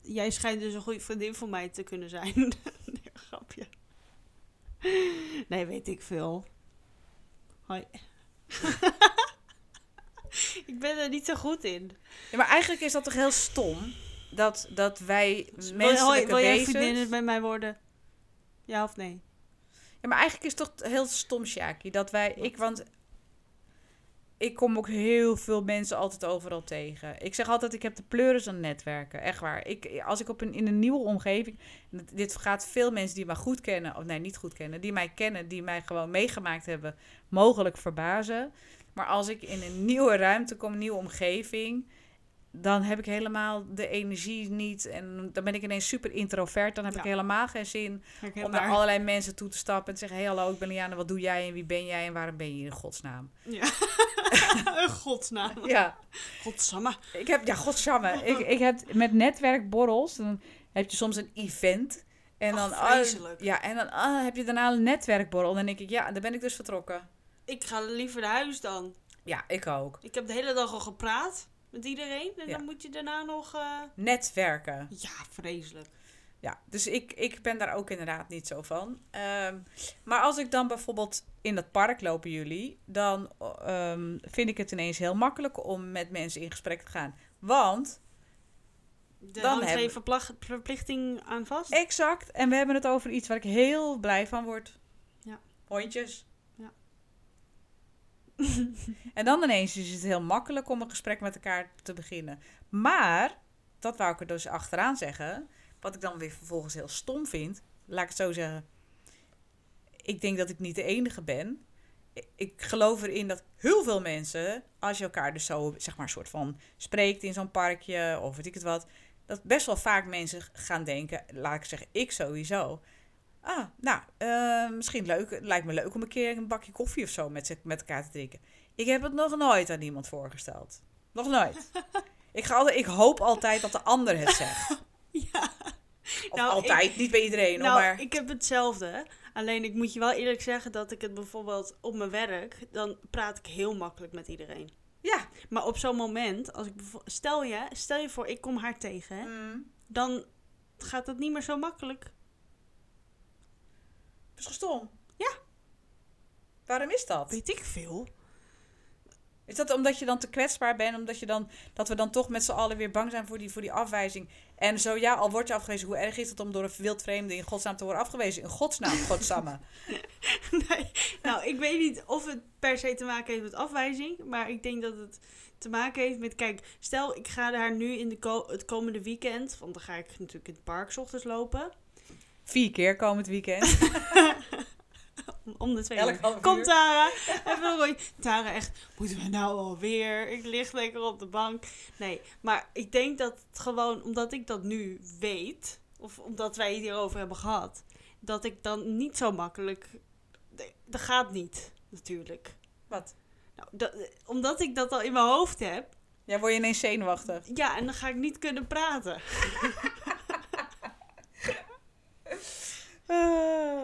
Jij schijnt dus een goede vriendin voor mij te kunnen zijn. nee, grapje. Nee, weet ik veel. Hoi. ik ben er niet zo goed in. Ja, maar eigenlijk is dat toch heel stom... dat, dat wij hoi, wil jij vriendinnen met mij worden? Ja of nee? Ja, maar eigenlijk is het toch heel stom, Sjaki, dat wij... Ik, want ik kom ook heel veel mensen altijd overal tegen. Ik zeg altijd, ik heb de pleuris aan netwerken. Echt waar. Ik, als ik op een, in een nieuwe omgeving... Dit gaat veel mensen die mij goed kennen... Of nee, niet goed kennen. Die mij kennen, die mij gewoon meegemaakt hebben... mogelijk verbazen. Maar als ik in een nieuwe ruimte kom, een nieuwe omgeving... dan heb ik helemaal de energie niet. En dan ben ik ineens super introvert. Dan heb Ja. ik helemaal geen zin om naar allerlei mensen toe te stappen en te zeggen: hey, hallo, ik ben Liane, wat doe jij en wie ben jij en waarom ben je in godsnaam? Ja. Godsnaam. Ja, Godsamme. ik heb, ja, godsamme. ik, ik heb met netwerkborrels, dan heb je soms een event. En dan, ah, ja, en dan ah, heb je daarna een netwerkborrel. En dan denk ik, ja, daar ben ik dus vertrokken. Ik ga liever naar huis dan. Ja, ik ook. Ik heb de hele dag al gepraat met iedereen. En Ja. dan moet je daarna nog... eh, Netwerken. Ja, vreselijk. Ja, dus ik, ik ben daar ook inderdaad niet zo van. Ehm, maar als ik dan bijvoorbeeld in dat park lopen jullie, dan ehm, vind ik het ineens heel makkelijk om met mensen in gesprek te gaan. Want, Dan hebben we- verplichting aan vast. exact, en we hebben het over iets waar ik heel blij van word. Ja. Hondjes. En dan ineens is het heel makkelijk om een gesprek met elkaar te beginnen. Maar, dat wou ik er dus achteraan zeggen, wat ik dan weer vervolgens heel stom vind, laat ik het zo zeggen. Ik denk dat ik niet de enige ben. Ik geloof erin dat heel veel mensen, als je elkaar dus zo, zeg maar, soort van spreekt in zo'n parkje of weet ik het wat, dat best wel vaak mensen gaan denken, laat ik zeggen, ik sowieso. Ah, nou, eh, misschien leuk, lijkt me leuk om een keer een bakje koffie of zo met, met elkaar te drinken. Ik heb het nog nooit aan iemand voorgesteld. Nog nooit. ik, ga altijd, ik hoop altijd dat de ander het zegt. Ja. Of Nou, altijd, niet bij iedereen, Nou, maar... ik heb hetzelfde. Alleen ik moet je wel eerlijk zeggen dat ik het bijvoorbeeld op mijn werk... dan praat ik heel makkelijk met iedereen. Ja. Maar op zo'n moment, als ik stel, je, stel je voor ik kom haar tegen... Mm, dan gaat het niet meer zo makkelijk. Is toch stom? Ja. Waarom is dat? Weet ik veel. Is dat omdat je dan te kwetsbaar bent? Omdat je dan, dat we dan toch met z'n allen weer bang zijn voor die, voor die afwijzing? En zo ja, al word je afgewezen, hoe erg is het om door een wild vreemde in godsnaam te worden afgewezen? In godsnaam, godsamme. Nee, nou, ik weet niet of het per se te maken heeft met afwijzing. Maar ik denk dat het te maken heeft met... Kijk, stel ik ga daar nu in de ko- het komende weekend... Want dan ga ik natuurlijk in het park 's ochtends lopen. Vier keer komend weekend. Om- de twee Elk uur. Kom. Tara, even. Tara echt, moeten we nou alweer? Ik lig lekker op de bank. Nee, maar ik denk dat het gewoon, omdat ik dat nu weet... Of omdat wij het hierover hebben gehad... Dat ik dan niet zo makkelijk... Dat gaat niet, natuurlijk. Wat? Nou, dat, omdat ik dat al in mijn hoofd heb. Ja, word je ineens zenuwachtig. Ja, en dan ga ik niet kunnen praten.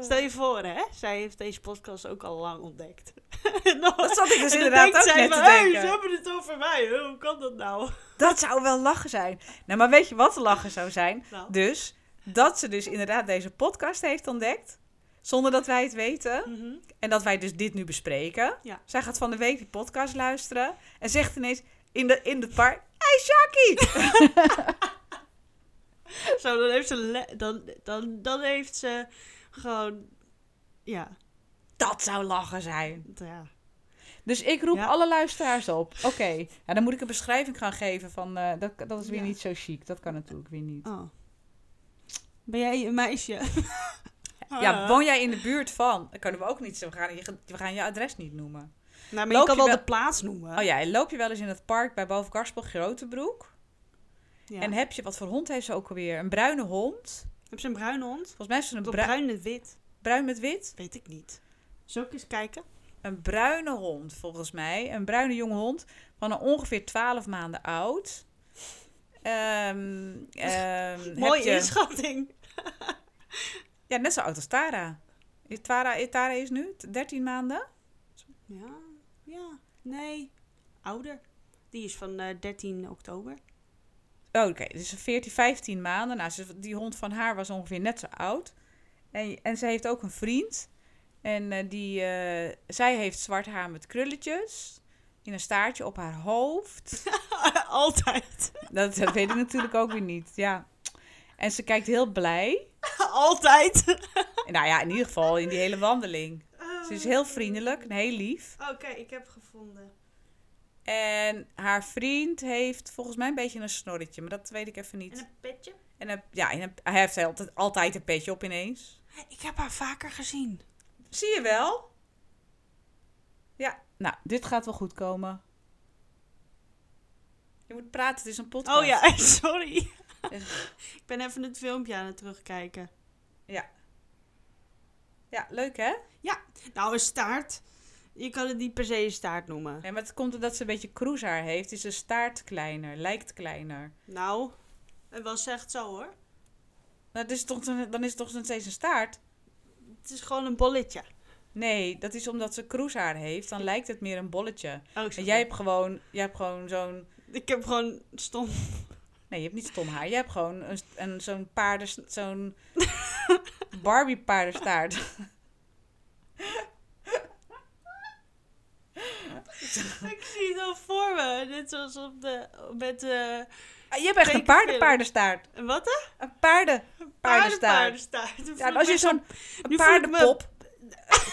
Stel je voor, hè? Zij heeft deze podcast ook al lang ontdekt. Dat zat ik dus inderdaad ook net te van, "Hey, denken. ze hebben het over mij. Hoe kan dat nou? Dat zou wel lachen zijn. Nou, maar weet je wat lachen zou zijn? Nou. Dus, dat ze dus inderdaad deze podcast heeft ontdekt. Zonder dat wij het weten. Mhm. En dat wij dus dit nu bespreken. Ja. Zij gaat van de week die podcast luisteren. En zegt ineens in, de, in het park... Hey, Shaki! Zo, dan heeft ze, dan, dan, dan heeft ze gewoon, ja, Dat zou lachen zijn. ja. Dus ik roep Ja. alle luisteraars op. Oké, ja, dan moet ik een beschrijving gaan geven van... eh, dat, dat is weer Ja. niet zo chic. Dat kan natuurlijk weer niet. Oh. Ben jij een meisje? Ja, Ah. woon jij in de buurt van? Dat kunnen we ook niet. We gaan, je, we gaan je adres niet noemen. Nou, maar Loop je kan je wel wel- de plaats noemen. Oh ja, loop je wel eens in het park bij Bovenkarspel, Grotebroek? Ja. En heb je, wat voor hond heeft ze ook alweer? Een bruine hond. Heb ze een bruine hond? Volgens mij is het een bruin met wit? bruin met wit. Weet ik niet. Zal ik eens kijken? Een bruine hond, volgens mij. Een bruine jonge hond van een ongeveer 12 maanden oud. Heb Mooie je- inschatting. Ja, net zo oud als Tara. Tara, Tara is nu 13 maanden. Ja, ja. Nee, ouder. Die is van eh 13 oktober. Oh, oké. Dus 14, 15 maanden. Nou, ze, die hond van haar was ongeveer net zo oud. En, en ze heeft ook een vriend. En eh, die, eh, zij heeft zwart haar met krulletjes. In een staartje op haar hoofd. Altijd. Dat, dat weet ik natuurlijk ook weer niet. Ja. En ze kijkt heel blij. Altijd. Nou ja, in ieder geval in die hele wandeling. Ze is heel vriendelijk en heel lief. Oké, ik heb gevonden. En haar vriend heeft volgens mij een beetje een snorretje. Maar dat weet ik even En niet. een petje? En een- ja, en een- hij heeft altijd, altijd een petje op ineens. Ik heb haar vaker gezien. Zie je wel? Ja, nou, dit gaat wel goed komen. Je moet praten, het is een podcast. Oh ja, sorry. ik ben even het filmpje aan het terugkijken. Ja, leuk hè? Nou, een staart. Je kan het niet per se een staart noemen. Nee, maar het komt omdat ze een beetje cruisehaar heeft. Is de staart kleiner, lijkt kleiner. Nou, en wel zegt zo hoor. Nou, dat is toch, dan is het toch nog steeds een staart? Het is gewoon een bolletje. Nee, dat is omdat ze cruisehaar heeft. Dan lijkt het meer een bolletje. Oh, En jij hebt gewoon, jij hebt gewoon zo'n... Ik heb gewoon stom. Nee, je hebt niet stom haar. Je hebt gewoon een, een, zo'n paarden... Zo'n Barbie paardenstaart. ik zie het al voor me. Net zoals op de. Met. eh Ah, je hebt echt een paardenpaardenstaart. een wat hè? Een paarden... Paardenstaart. Paardenpaardenstaart. Dan Ja, voel als je zo'n paardenpop...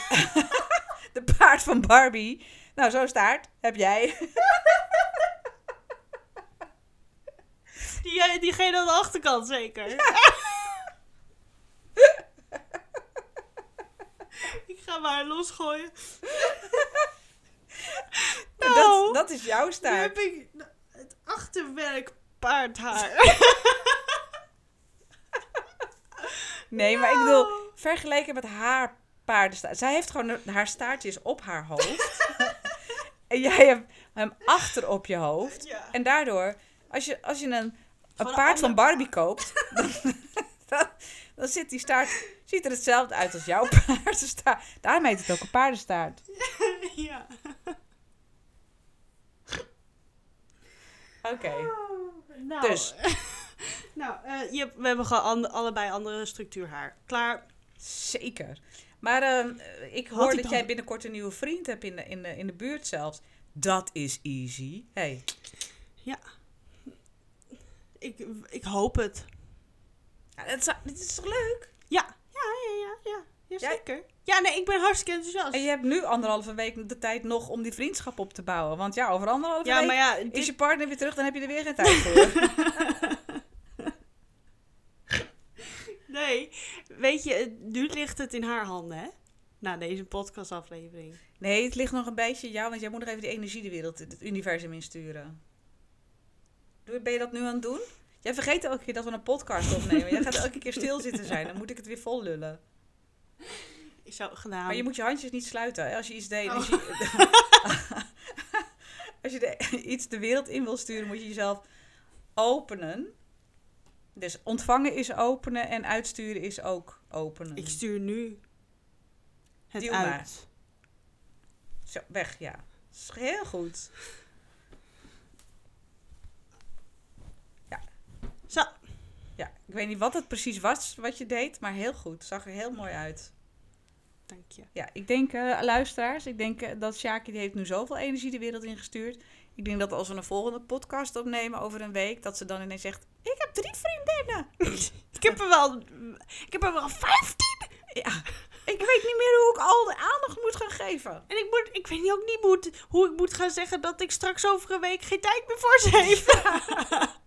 de paard van Barbie. Nou, zo'n staart heb jij. Die, eh, diegene aan de achterkant zeker. ik ga maar losgooien. Nou, Dat, dat is jouw Nu staart. heb ik het achterwerk paardhaar. Nee, maar ik bedoel, vergeleken met haar paardenstaart. Zij heeft gewoon een- haar staartje is op haar hoofd. en jij hebt hem achter op je hoofd. Ja. En daardoor, als je, als je een, een paard van Barbie koopt, dan, dan, dan zit die staart, ziet er hetzelfde uit als jouw paardenstaart. Daarom heet het ook een paardenstaart. ja. Oké. Nou, Dus. nou, eh, je, we hebben gewoon allebei andere structuur haar. Klaar. Zeker. Maar ehm, ik Had hoor ik dat dan- jij binnenkort een nieuwe vriend hebt in de, in de, in de buurt zelfs. Dat is easy. Hey. Ik, ik hoop het. Ja, dat is, dit is toch leuk? Ja, ja, ja, ja, ja. Ja Jij- zeker. Ja, nee, ik ben hartstikke enthousiast. En je hebt nu anderhalve week de tijd nog om die vriendschap op te bouwen. Want ja, over anderhalve ja, week maar ja, is je partner weer terug, dan heb je er weer geen tijd voor. nee, weet je, nu ligt het in haar handen, hè? Na deze podcastaflevering. nee, het ligt nog een beetje jou, want jij moet nog even die energie de wereld, het universum insturen. Doe- Ben je dat nu aan het doen? Jij vergeet elke keer dat we een podcast opnemen. Jij gaat elke keer stil zitten zijn. Dan moet ik het weer vol lullen. Ik zou gedaan. Maar je moet je handjes niet sluiten. hè, Als je iets deed. Oh. Als je, als je de- iets de wereld in wil sturen, moet je jezelf openen. Dus ontvangen is openen en uitsturen is ook openen. Ik stuur nu het Duw uit. maar. Zo, weg, ja. Dat is heel goed. Zo. Ja, ik weet niet wat het precies was wat je deed, maar heel goed. Zag er heel mooi uit. Dank je. Ja, ik denk, eh, luisteraars, ik denk eh, dat Shaki die heeft nu zoveel energie de wereld ingestuurd. Ik denk dat als we een volgende podcast opnemen over een week, dat ze dan ineens zegt, ik heb drie vriendinnen. Ik heb er wel, ik heb er wel 15. Ja, ik weet niet meer hoe ik al de aandacht moet gaan geven. En ik, moet, ik weet niet ook niet moet, hoe ik moet gaan zeggen dat ik straks over een week geen tijd meer voor ze heb.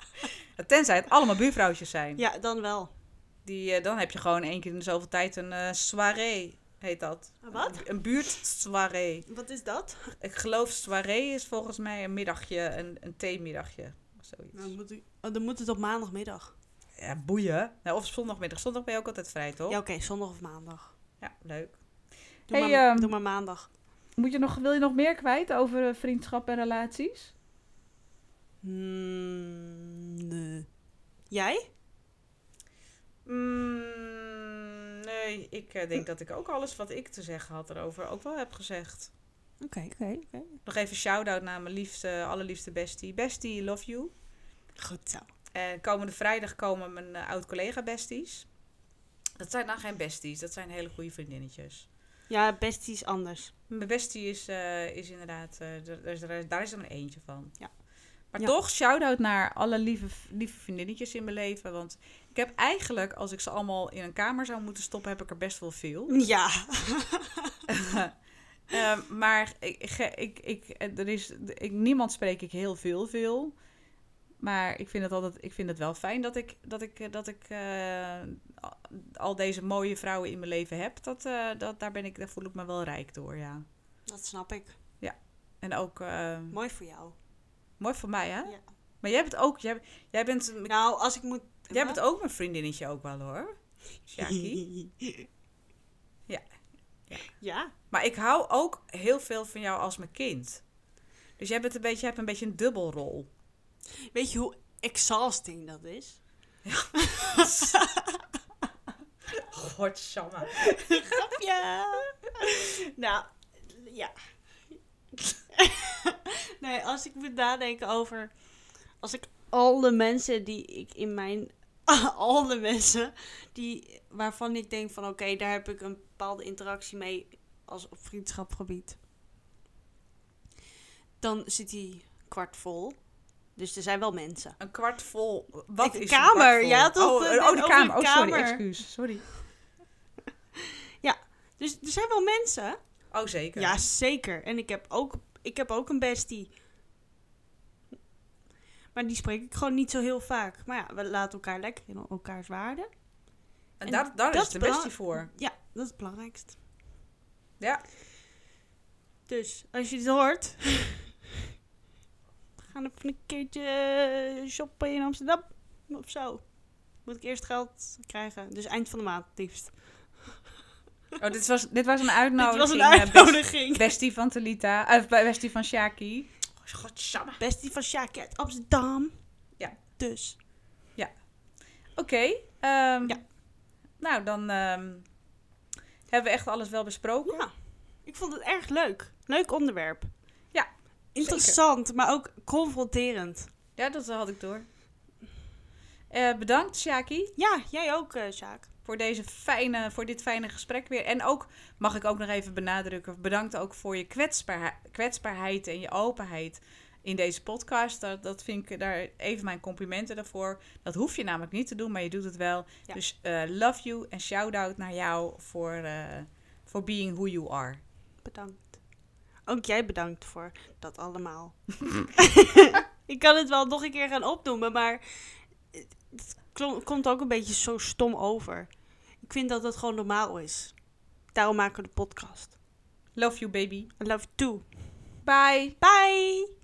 Tenzij het allemaal buurvrouwtjes zijn. ja, dan wel. Die, eh, dan heb je gewoon één keer in de zoveel tijd een eh soirée, heet dat. Een wat? Een buurtsoirée. Wat is dat? Ik geloof soirée is volgens mij een middagje, een, een theemiddagje. Of zoiets. Dan moet, ik, oh, dan moet het op maandagmiddag. Ja, boeien. Nou, of zondagmiddag. Zondag ben je ook altijd vrij, toch? Ja, oké, zondag of maandag. Ja, leuk. Doe, Hey, maar, ehm, doe maar maandag. Moet je nog, wil je nog meer kwijt over eh, vriendschap en relaties? Hmm, nee. Jij? Mm, nee, ik eh, denk dat ik ook alles wat ik te zeggen had erover ook wel heb gezegd. Oké, oké, oké. Nog even shout-out naar mijn liefste, allerliefste bestie. Bestie, love you. Goed zo. En komende vrijdag komen mijn eh, oud-collega besties. Dat zijn dan geen besties, dat zijn hele goede vriendinnetjes. Ja, bestie is anders. Mijn bestie is, eh, is inderdaad, eh, daar, daar, is- daar is- daar is er maar eentje van. Ja. Maar Ja. toch, shout-out naar alle lieve, lieve vriendinnetjes in mijn leven. Want ik heb eigenlijk, als ik ze allemaal in een kamer zou moeten stoppen, heb ik er best wel veel. Ja. Ehm, maar ik, ik, ik, ik, er is, ik, niemand spreek ik heel veel, veel. Maar ik vind het altijd, ik vind het wel fijn dat ik, dat ik, eh, dat ik eh, al deze mooie vrouwen in mijn leven heb. Dat, eh, dat, daar, ben ik, daar voel ik me wel rijk door, ja. Dat snap ik. En ook eh, Mooi voor jou. Mooi voor mij, hè? Ja. Maar jij bent ook, jij, jij, bent, Nou, als ik moet... jij bent ook mijn vriendinnetje ook wel, hoor. Ja. Ja. Ja. Maar ik hou ook heel veel van jou als mijn kind. Dus jij bent een beetje, je hebt een beetje een dubbelrol. Weet je hoe exhausting dat is? Godsamme. Ja. nou, ja. nee, als ik moet nadenken over... Als ik al de mensen die ik in mijn... al de mensen die, waarvan ik denk van... Oké, daar heb ik een bepaalde interactie mee als op vriendschapgebied. Dan zit die kwart vol. Dus er zijn wel mensen. Een kwart vol. Wat Ik- is kamer, een ja, toch? Oh, oh, de kamer. Oh, sorry. Excuus. Sorry. Dus er zijn wel mensen. Oh, zeker. Ja, zeker. En ik heb ook, ik heb ook een bestie. Maar die spreek ik gewoon niet zo heel vaak. Maar ja, we laten elkaar lekker in elkaars waarde. En daar, daar dat is de bestie voor. Ja, dat is het belangrijkst. Ja. Dus, als je dit hoort... we gaan even een keertje shoppen in Amsterdam. Of zo. Moet ik eerst geld krijgen. Dus eind van de maand, liefst. Oh, dit was, dit was een Dit uitnodiging. was een eh, best- uitnodiging. bestie van Talita. Of bestie van Shaki. Godsamme. Bestie van Shaki uit Amsterdam. Ja. Dus. Oké. ehm, Ja. Nou, dan ehm, hebben we echt alles wel besproken. Ja, ik vond het erg leuk. Leuk onderwerp. Ja, Interessant, maar ook confronterend. Ja, dat had ik door. Eh, bedankt, Shaki. Ja, jij ook, eh Sjaak. Voor, deze fijne, voor dit fijne gesprek weer. En ook, mag ik ook nog even benadrukken, bedankt ook voor je kwetsbaarheid, kwetsbaarheid en je openheid in deze podcast. Dat, dat vind ik daar even mijn complimenten daarvoor. Dat hoef je namelijk niet te doen, maar je doet het wel. Ja. Dus eh, love you en shout-out naar jou voor, eh voor being who you are. Bedankt. Ook jij bedankt voor dat allemaal. ik kan het wel nog een keer gaan opnoemen, maar het komt ook een beetje zo stom over. Ik vind dat het gewoon normaal is. Daarom maken we de podcast. Love you, baby. I love you too. Bye. Bye!